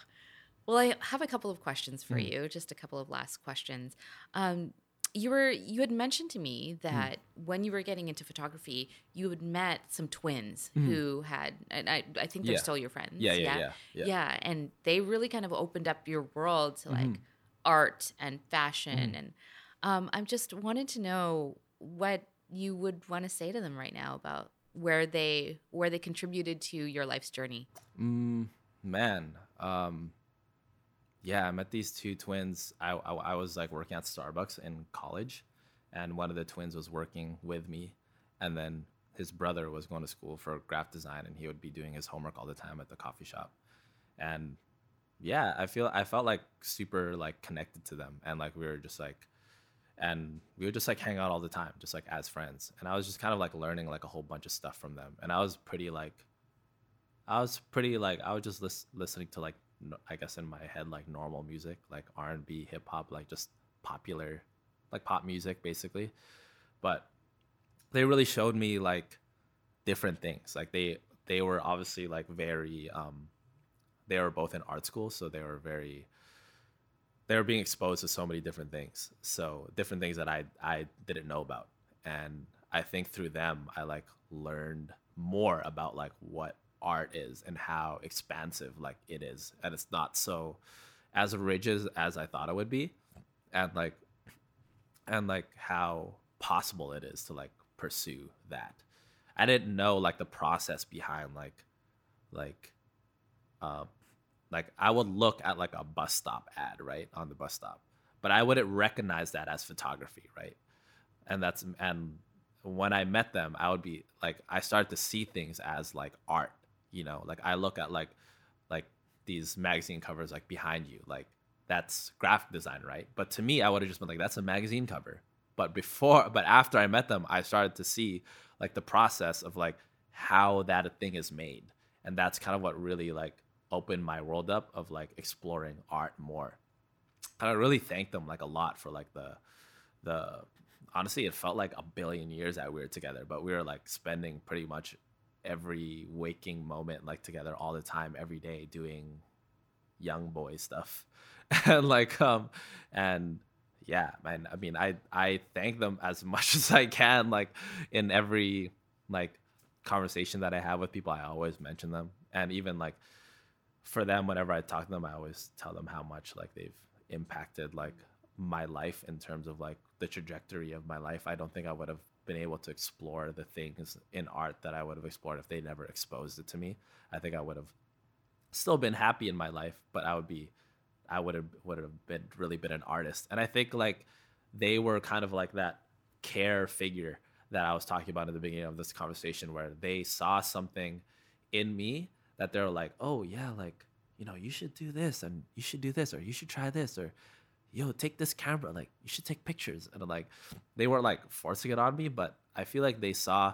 Well, I have a couple of questions for mm. you, just a couple of last questions. Um, you were you had mentioned to me hmm. that mm. when you were getting into photography, you had met some twins mm. who had, and I, I think they're yeah. still your friends. Yeah yeah, yeah yeah, yeah, and they really kind of opened up your world to like mm-hmm. art and fashion, mm-hmm. and um, I'm just wanted to know what you would want to say to them right now about where they where they contributed to your life's journey. Mm, man, um, yeah, I met these two twins. I, I, I, was like working at Starbucks in college, and one of the twins was working with me, and then his brother was going to school for graphic design, and he would be doing his homework all the time at the coffee shop, and yeah, I feel I felt like super like connected to them, and like we were just like, and we would just like hang out all the time, just like as friends, and I was just kind of like learning like a whole bunch of stuff from them, and I was pretty like, I was pretty like I was just lis- listening to like I guess in my head like normal music, like R and B, hip hop, like just popular, like pop music basically. But they really showed me like different things. Like they they were obviously like very um they were both in art school, so they were very they were being exposed to so many different things. So different things that I I didn't know about. And I think through them I like learned more about like what art is and how expansive like it is. And it's not so as rigid as i thought it would be. And like and like how possible it is to like pursue that. I didn't know like the process behind like like uh like i would look at like a bus stop ad right on the bus stop. But i wouldn't recognize that as photography right? And that's and when i met them i would be like i started to see things as like art you know like i look at like like these magazine covers like behind you like that's graphic design right? But to me i would have just been like that's a magazine cover. But before but after i met them i started to see like the process of like how that thing is made. And that's kind of what really like opened my world up of like exploring art more. And i really thank them like a lot for like the the honestly it felt like a billion years that we were together but we were like spending pretty much every waking moment like together all the time every day doing young boy stuff. And like um and yeah man i mean i i thank them as much as i can like in every like conversation that i have with people i always mention them. And even like for them whenever i talk to them i always tell them how much like they've impacted like my life in terms of like the trajectory of my life. I don't think i would have been able to explore the things in art that I would have explored if they never exposed it to me. I think I would have still been happy in my life, but I would be I would have would have been really been an artist. And I think like they were kind of like that care figure that I was talking about in the beginning of this conversation where they saw something in me that they're like, "Oh, yeah, like you know, you should do this and you should do this or you should try this or yo, take this camera, like you should take pictures. And like they weren't like forcing it on me, but I feel like they saw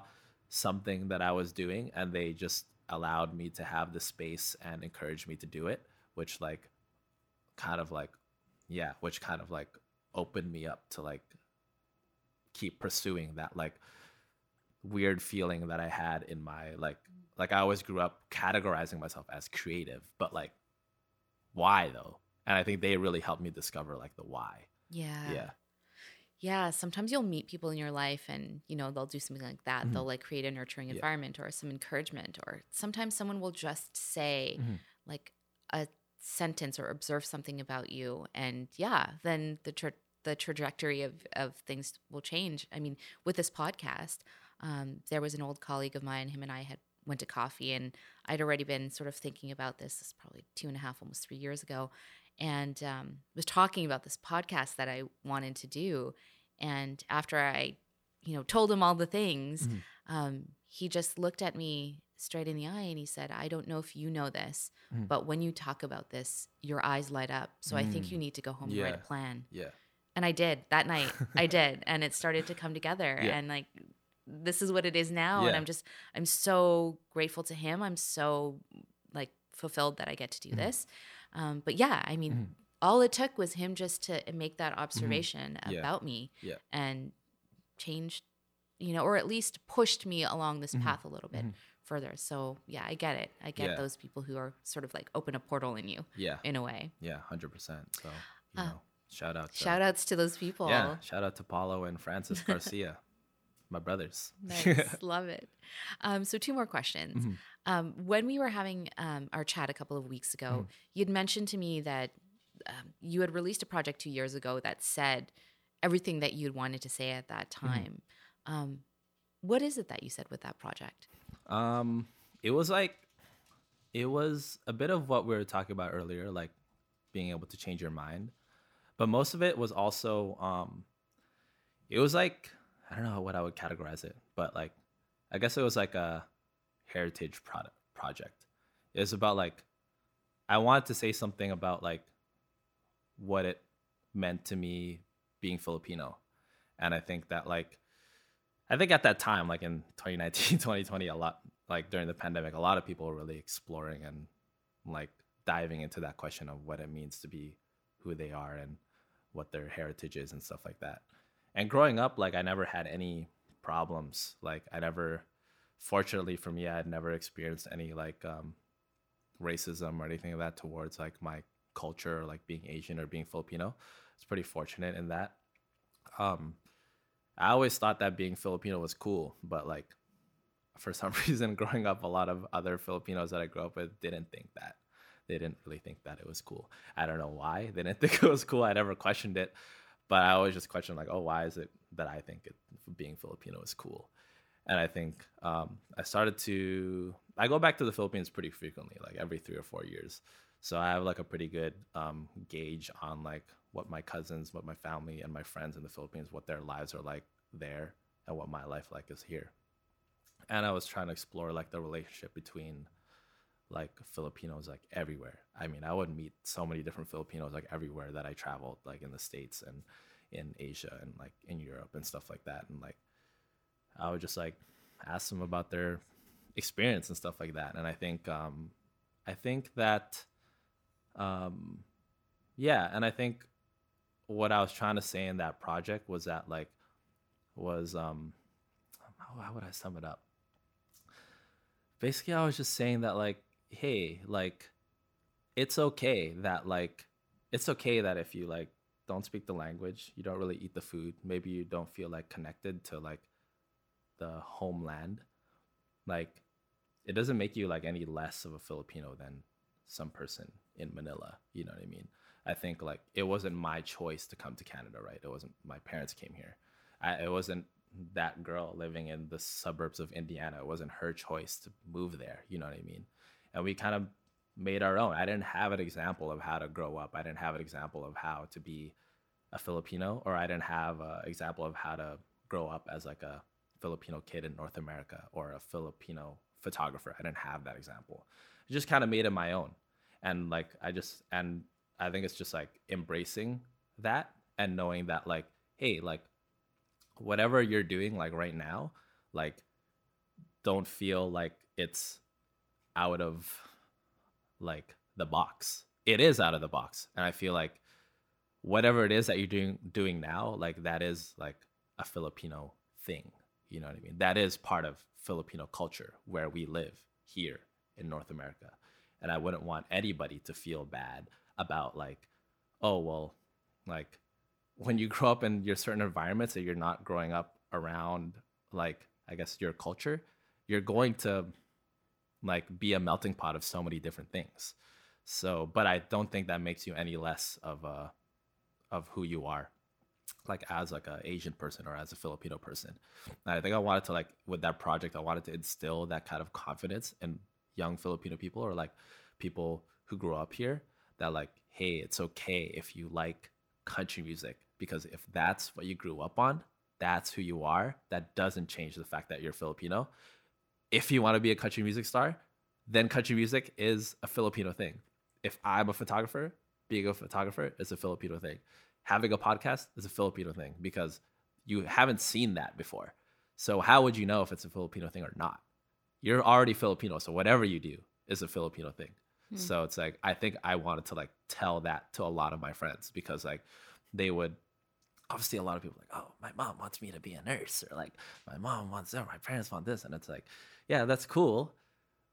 something that I was doing and they just allowed me to have the space and encouraged me to do it, which like kind of like yeah, which kind of like opened me up to like keep pursuing that like weird feeling that I had in my like like I always grew up categorizing myself as creative, but like why though? And I think they really helped me discover like the why. Yeah. Yeah. Yeah, sometimes you'll meet people in your life and you know they'll do something like that. Mm-hmm. They'll like create a nurturing environment yeah. or some encouragement or sometimes someone will just say mm-hmm. like a sentence or observe something about you and yeah, then the tra- the trajectory of of things will change. I mean, with this podcast, um, there was an old colleague of mine. Him and I had went to coffee, and I'd already been sort of thinking about this. This probably two and a half, almost three years ago, and um, was talking about this podcast that I wanted to do. And after I, you know, told him all the things, mm-hmm. um, he just looked at me straight in the eye and he said, I don't know if you know this, mm. but when you talk about this, your eyes light up. So mm. I think you mm. need to go home yeah. and write a plan. Yeah. And I did that night. I did. And it started to come together. Yeah. And like, this is what it is now. Yeah. And I'm just, I'm so grateful to him. I'm so like fulfilled that I get to do mm. this. Um, but yeah, I mean, mm. all it took was him just to make that mm-hmm. observation about me and changed, you know, or at least pushed me along this mm-hmm. path a little bit mm-hmm further. So yeah, I get it. I get yeah. those people who are sort of like open a portal in you. Yeah. In a way. Yeah, hundred percent. So you uh, know, shout out. To, shout outs to those people. Yeah. Shout out to Paulo and Francis Garcia, my brothers. Nice. Love it. Um, so two more questions. Mm-hmm. Um, when we were having um, our chat a couple of weeks ago, mm you'd mentioned to me that um, you had released a project two years ago that said everything that you'd wanted to say at that mm-hmm. time. Mm-hmm. what is it that you said with that project? Um, it was like, it was a bit of what we were talking about earlier, like being able to change your mind. But most of it was also, um, it was like, I don't know what I would categorize it, but like, I guess it was like a heritage product project. It was about like, I wanted to say something about like what it meant to me being Filipino. And I think that like I think at that time, like in 2019, 2020, a lot like during the pandemic, a lot of people were really exploring and like diving into that question of what it means to be who they are and what their heritage is and stuff like that. And growing up, like I never had any problems. Like I never, fortunately for me, I had never experienced any like um, racism or anything like that towards like my culture or like being Asian or being Filipino. It's pretty fortunate in that. Um, I always thought that being Filipino was cool, but like for some reason, growing up, a lot of other Filipinos that I grew up with didn't think that. They didn't really think that it was cool. I don't know why they didn't think it was cool. I never questioned it, but I always just question like, oh, why is it that I think it, being Filipino is cool? And I think um, I started to. I go back to the Philippines pretty frequently, like every three or four years. So I have like a pretty good um, gauge on like what my cousins, what my family, and my friends in the Philippines, what their lives are like there, and what my life like is here. And I was trying to explore like the relationship between like Filipinos like everywhere. I mean, I would meet so many different Filipinos like everywhere that I traveled, like in the States and in Asia and like in Europe and stuff like that. And like I would just like ask them about their experience and stuff like that. And I think um I think that um yeah, and I think what I was trying to say in that project was that like was um how, how would I sum it up? Basically, I was just saying that like, hey, like it's okay that like it's okay that if you like don't speak the language, you don't really eat the food, maybe you don't feel like connected to like the homeland, like it doesn't make you like any less of a Filipino than some person in Manila. You know what I mean? I think like it wasn't my choice to come to Canada, right? It wasn't my parents came here. I, it wasn't that girl living in the suburbs of Indiana. It wasn't her choice to move there. You know what I mean? And we kind of made our own. I didn't have an example of how to grow up. I didn't have an example of how to be a Filipino, or I didn't have an example of how to grow up as like a Filipino kid in North America or a Filipino photographer. I didn't have that example. I just kind of made it my own. and like i just and i think it's just like embracing that and knowing that like hey like whatever you're doing like right now like don't feel like it's out of like the box. It is out of the box and i feel like whatever it is that you're doing doing now like that is like a filipino thing you know what i mean? That is part of filipino culture where we live here in north america and i wouldn't want anybody to feel bad about like oh well like when you grow up in your certain environments that you're not growing up around like i guess your culture you're going to like be a melting pot of so many different things so but i don't think that makes you any less of a of who you are like as like a asian person or as a filipino person and i think i wanted to like with that project i wanted to instill that kind of confidence in young filipino people or like people who grew up here that like hey it's okay if you like country music because if that's what you grew up on, that's who you are. That doesn't change the fact that you're Filipino. If you want to be a country music star, then country music is a Filipino thing. If I'm a photographer, being a photographer is a Filipino thing. Having a podcast is a Filipino thing because you haven't seen that before. So how would you know if it's a Filipino thing or not? You're already Filipino, so whatever you do is a Filipino thing. Hmm. So it's like I think I wanted to like tell that to a lot of my friends because like they would obviously a lot of people like, oh, my mom wants me to be a nurse, or like my mom wants, or my parents want this, and it's like, yeah, that's cool,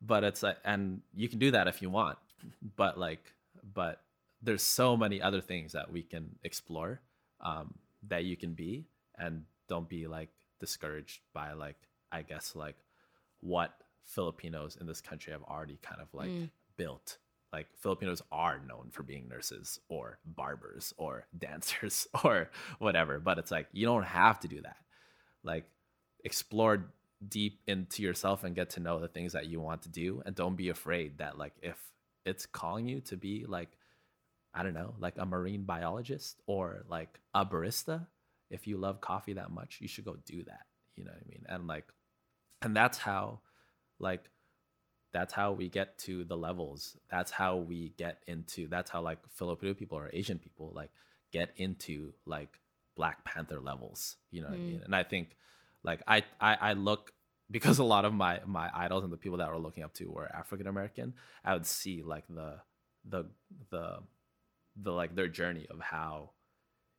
but it's like, and you can do that if you want, but like, but there's so many other things that we can explore um, that you can be, and don't be like discouraged by like, I guess like what Filipinos in this country have already kind of like mm. built like Filipinos are known for being nurses or barbers or dancers or whatever, but it's like you don't have to do that. Like explore deep into yourself and get to know the things that you want to do and don't be afraid that like if it's calling you to be like I don't know, like a marine biologist or like a barista, if you love coffee that much, you should go do that. You know what I mean? And like and that's how like that's how we get to the levels that's how we get into that's how like filipino people or asian people like get into like black panther levels you know mm. what i mean mm. and i think like I, I i look because a lot of my my idols and the people that we're looking up to were african american i would see like the the the the like their journey of how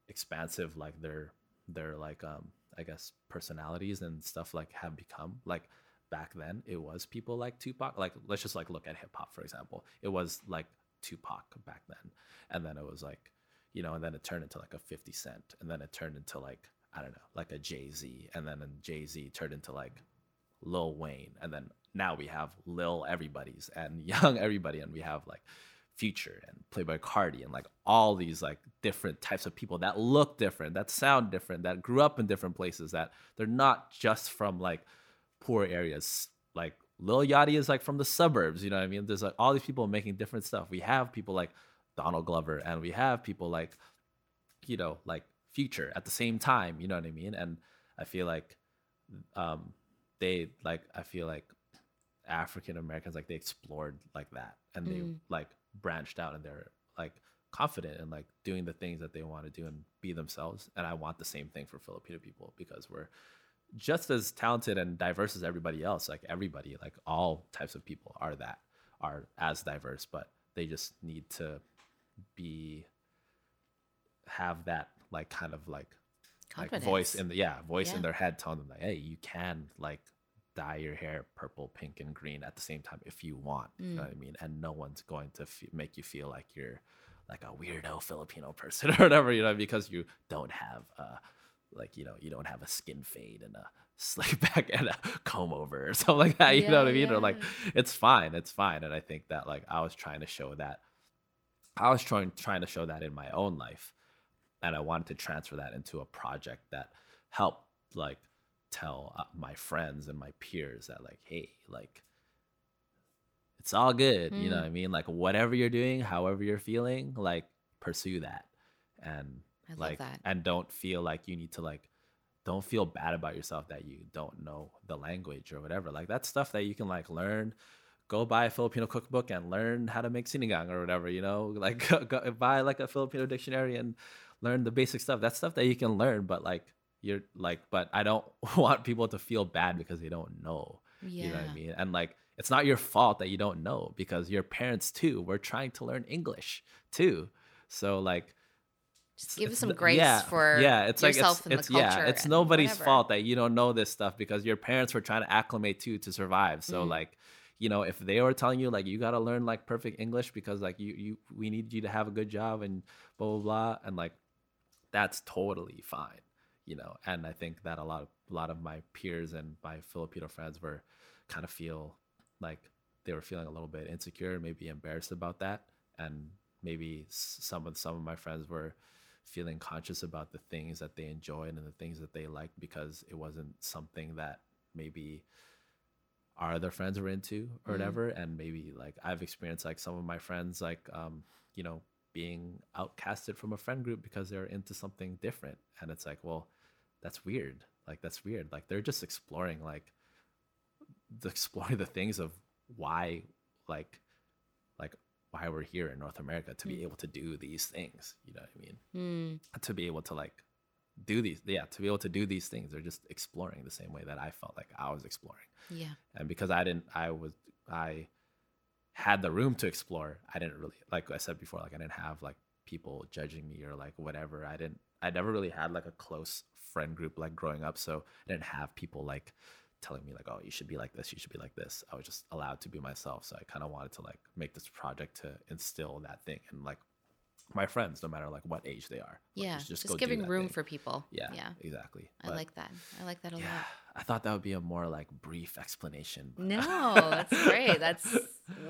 expansive like their their like um i guess personalities and stuff like have become like back then it was people like Tupac. Like let's just like look at hip hop for example. It was like Tupac back then, and then it was like, you know, and then it turned into like a Fifty Cent, and then it turned into like I don't know, like a Jay Z, and then Jay Z turned into like Lil Wayne, and then now we have Lil Everybody's and Young Everybody, and we have like Future and Playboi Carti and like all these like different types of people that look different, that sound different, that grew up in different places, that they're not just from like poor areas. Like Lil Yachty is like from the suburbs, you know what I mean? There's like all these people making different stuff. We have people like Donald Glover and we have people like, you know, like Future at the same time, you know what I mean? And I feel like um they like I feel like African Americans like they explored like that and they mm. like branched out and they're like confident in like doing the things that they want to do and be themselves. And I want the same thing for Filipino people because we're just as talented and diverse as everybody else. Like everybody, like all types of people are that are as diverse, but they just need to be have that like kind of like like voice in the yeah voice yeah. in their head telling them like hey you can like dye your hair purple pink and green at the same time if you want mm. you know mm. what i mean and no one's going to f- make you feel like you're like a weirdo filipino person or whatever you know because you don't have uh like you know you don't have a skin fade and a slick back and a comb over or something like that you yeah, know what i mean yeah. or like it's fine it's fine and i think that like i was trying to show that i was trying trying to show that in my own life and i wanted to transfer that into a project that helped like tell uh, my friends and my peers that like hey like it's all good mm. you know what i mm. mean like whatever you're doing however you're feeling like pursue that and I like that. and don't feel like you need to like don't feel bad about yourself that you don't know the language or whatever. Like that's stuff that you can like learn, go buy a Filipino cookbook and learn how to make sinigang or whatever, you know, like go, go, buy like a Filipino dictionary and learn the basic stuff. That's stuff that you can learn, but like you're like, but I don't want people to feel bad because they don't know. Yeah. You know what I mean? And like, it's not your fault that you don't know because your parents too were trying to learn English too. So like, just give some grace yeah, for yeah. It's like it's, it's yeah. It's nobody's whatever. fault that you don't know this stuff because your parents were trying to acclimate to to survive. So mm-hmm. like, you know, if they were telling you like you gotta learn like perfect English because like you you we need you to have a good job and blah blah blah and like that's totally fine, you know. And I think that a lot of a lot of my peers and my Filipino friends were kind of feel like they were feeling a little bit insecure, maybe embarrassed about that, and maybe some of some of my friends were feeling conscious about the things that they enjoyed and the things that they liked because it wasn't something that maybe our other friends were into or mm-hmm. whatever. And maybe like i've experienced like some of my friends like um you know being outcasted from a friend group because they're into something different. And it's like well that's weird. Like that's weird. Like they're just exploring like the, exploring the things of why like like why we're here in north america to be mm. able to do these things you know what i mean mm. to be able to like do these yeah to be able to do these things they're just exploring the same way that i felt like i was exploring yeah and because i didn't i was i had the room to explore i didn't really like i said before like i didn't have like people judging me or like whatever i didn't i never really had like a close friend group like growing up so i didn't have people like telling me like oh you should be like this you should be like this i was just allowed to be myself so i kind of wanted to like make this project to instill that thing and like my friends, no matter like what age they are. Yeah, just, just, just giving room thing. for people. Yeah, yeah, exactly. I but, like that. I like that a yeah, lot. I thought that would be a more like brief explanation. But... No, that's great. That's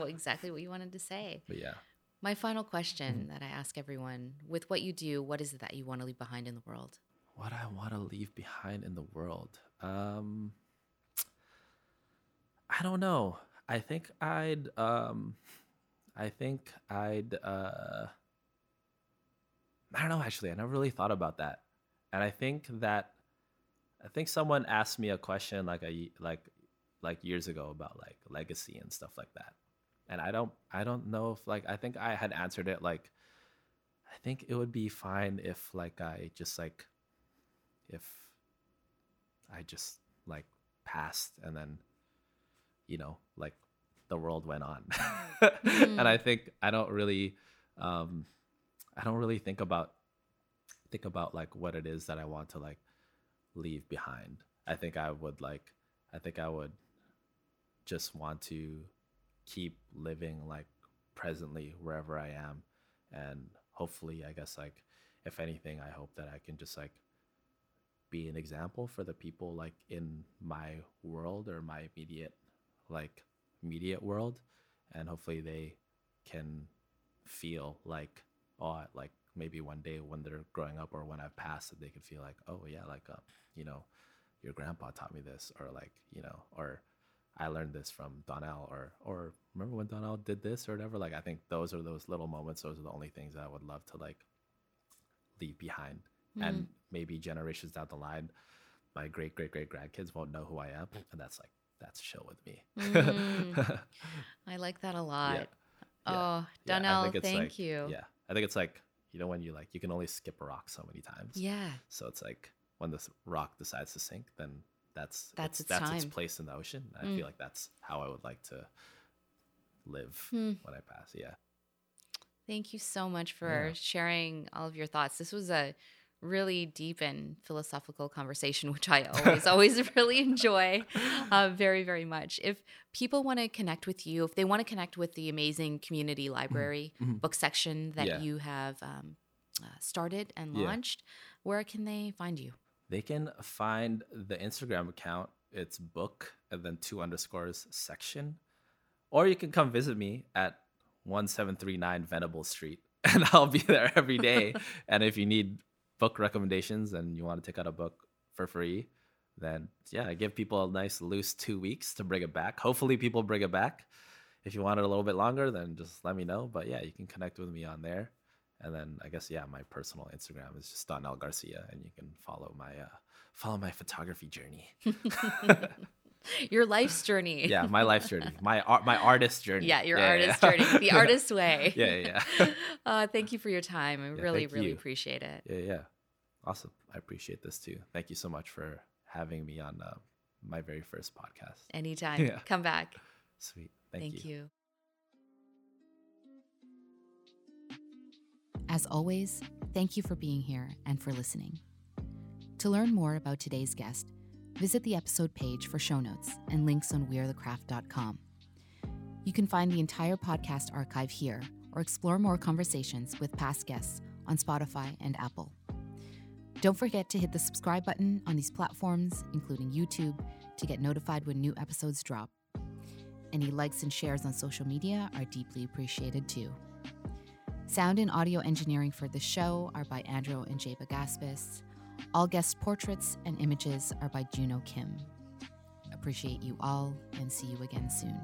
exactly what you wanted to say. But yeah. My final question mm-hmm. that I ask everyone: With what you do, what is it that you want to leave behind in the world? What I want to leave behind in the world, um, I don't know. I think I'd, um, I think I'd. Uh, I don't know actually. I never really thought about that. And I think that I think someone asked me a question like a like like years ago about like legacy and stuff like that. And I don't I don't know if like I think I had answered it like I think it would be fine if like I just like if I just like passed and then you know like the world went on. mm. And I think I don't really um I don't really think about think about like what it is that I want to like leave behind. I think I would like I think I would just want to keep living like presently wherever I am and hopefully I guess like if anything I hope that I can just like be an example for the people like in my world or my immediate like immediate world and hopefully they can feel like oh, like maybe one day when they're growing up or when I've passed, that they could feel like, oh yeah, like uh, you know, your grandpa taught me this, or like you know, or I learned this from Donnel, or or remember when Donnel did this or whatever. Like I think those are those little moments. Those are the only things that I would love to like leave behind, mm. and maybe generations down the line, my great great great grandkids won't know who I am, and that's like that's chill with me. mm. I like that a lot. Yeah. Oh, Donnel, yeah, thank like, you. Yeah, I think it's like you know when you like you can only skip a rock so many times. Yeah. So it's like when this rock decides to sink, then that's that's its, its that's time. its place in the ocean. Mm. I feel like that's how I would like to live mm. when I pass. Yeah. Thank you so much for yeah. sharing all of your thoughts. This was a really deep and philosophical conversation, which I always, always really enjoy uh, very, very much. If people want to connect with you, if they want to connect with the amazing community mm-hmm. library mm-hmm. book section that yeah. you have um, uh, started and launched, yeah. where can they find you? They can find the Instagram account. It's book and then two underscores section. Or you can come visit me at 1739 Venable Street and I'll be there every day. and if you need book recommendations and you want to take out a book for free, then yeah, give people a nice loose two weeks to bring it back. Hopefully, people bring it back. If you want it a little bit longer, then just let me know. But yeah, you can connect with me on there. And then I guess yeah, my personal Instagram is just Donnel Garcia, and you can follow my uh, follow my photography journey. your life's journey. yeah, my life's journey, my art, my artist journey. Yeah, your yeah, artist yeah. journey, the artist way. Yeah, yeah. yeah. Uh, thank you for your time. I really, really you. appreciate it. Yeah, yeah. Awesome. I appreciate this too. Thank you so much for having me on uh, my very first podcast. Anytime. Yeah. Come back. Sweet. Thank, Thank you. you. As always, thank you for being here and for listening. To learn more about today's guest, visit the episode page for show notes and links on wearethecraft.com. You can find the entire podcast archive here or explore more conversations with past guests on Spotify and Apple. Don't forget to hit the subscribe button on these platforms, including YouTube, to get notified when new episodes drop. Any likes and shares on social media are deeply appreciated too. Sound and audio engineering for the show are by Andrew and Jay Bagaspis. All guest portraits and images are by Juno Kim. Appreciate you all and see you again soon.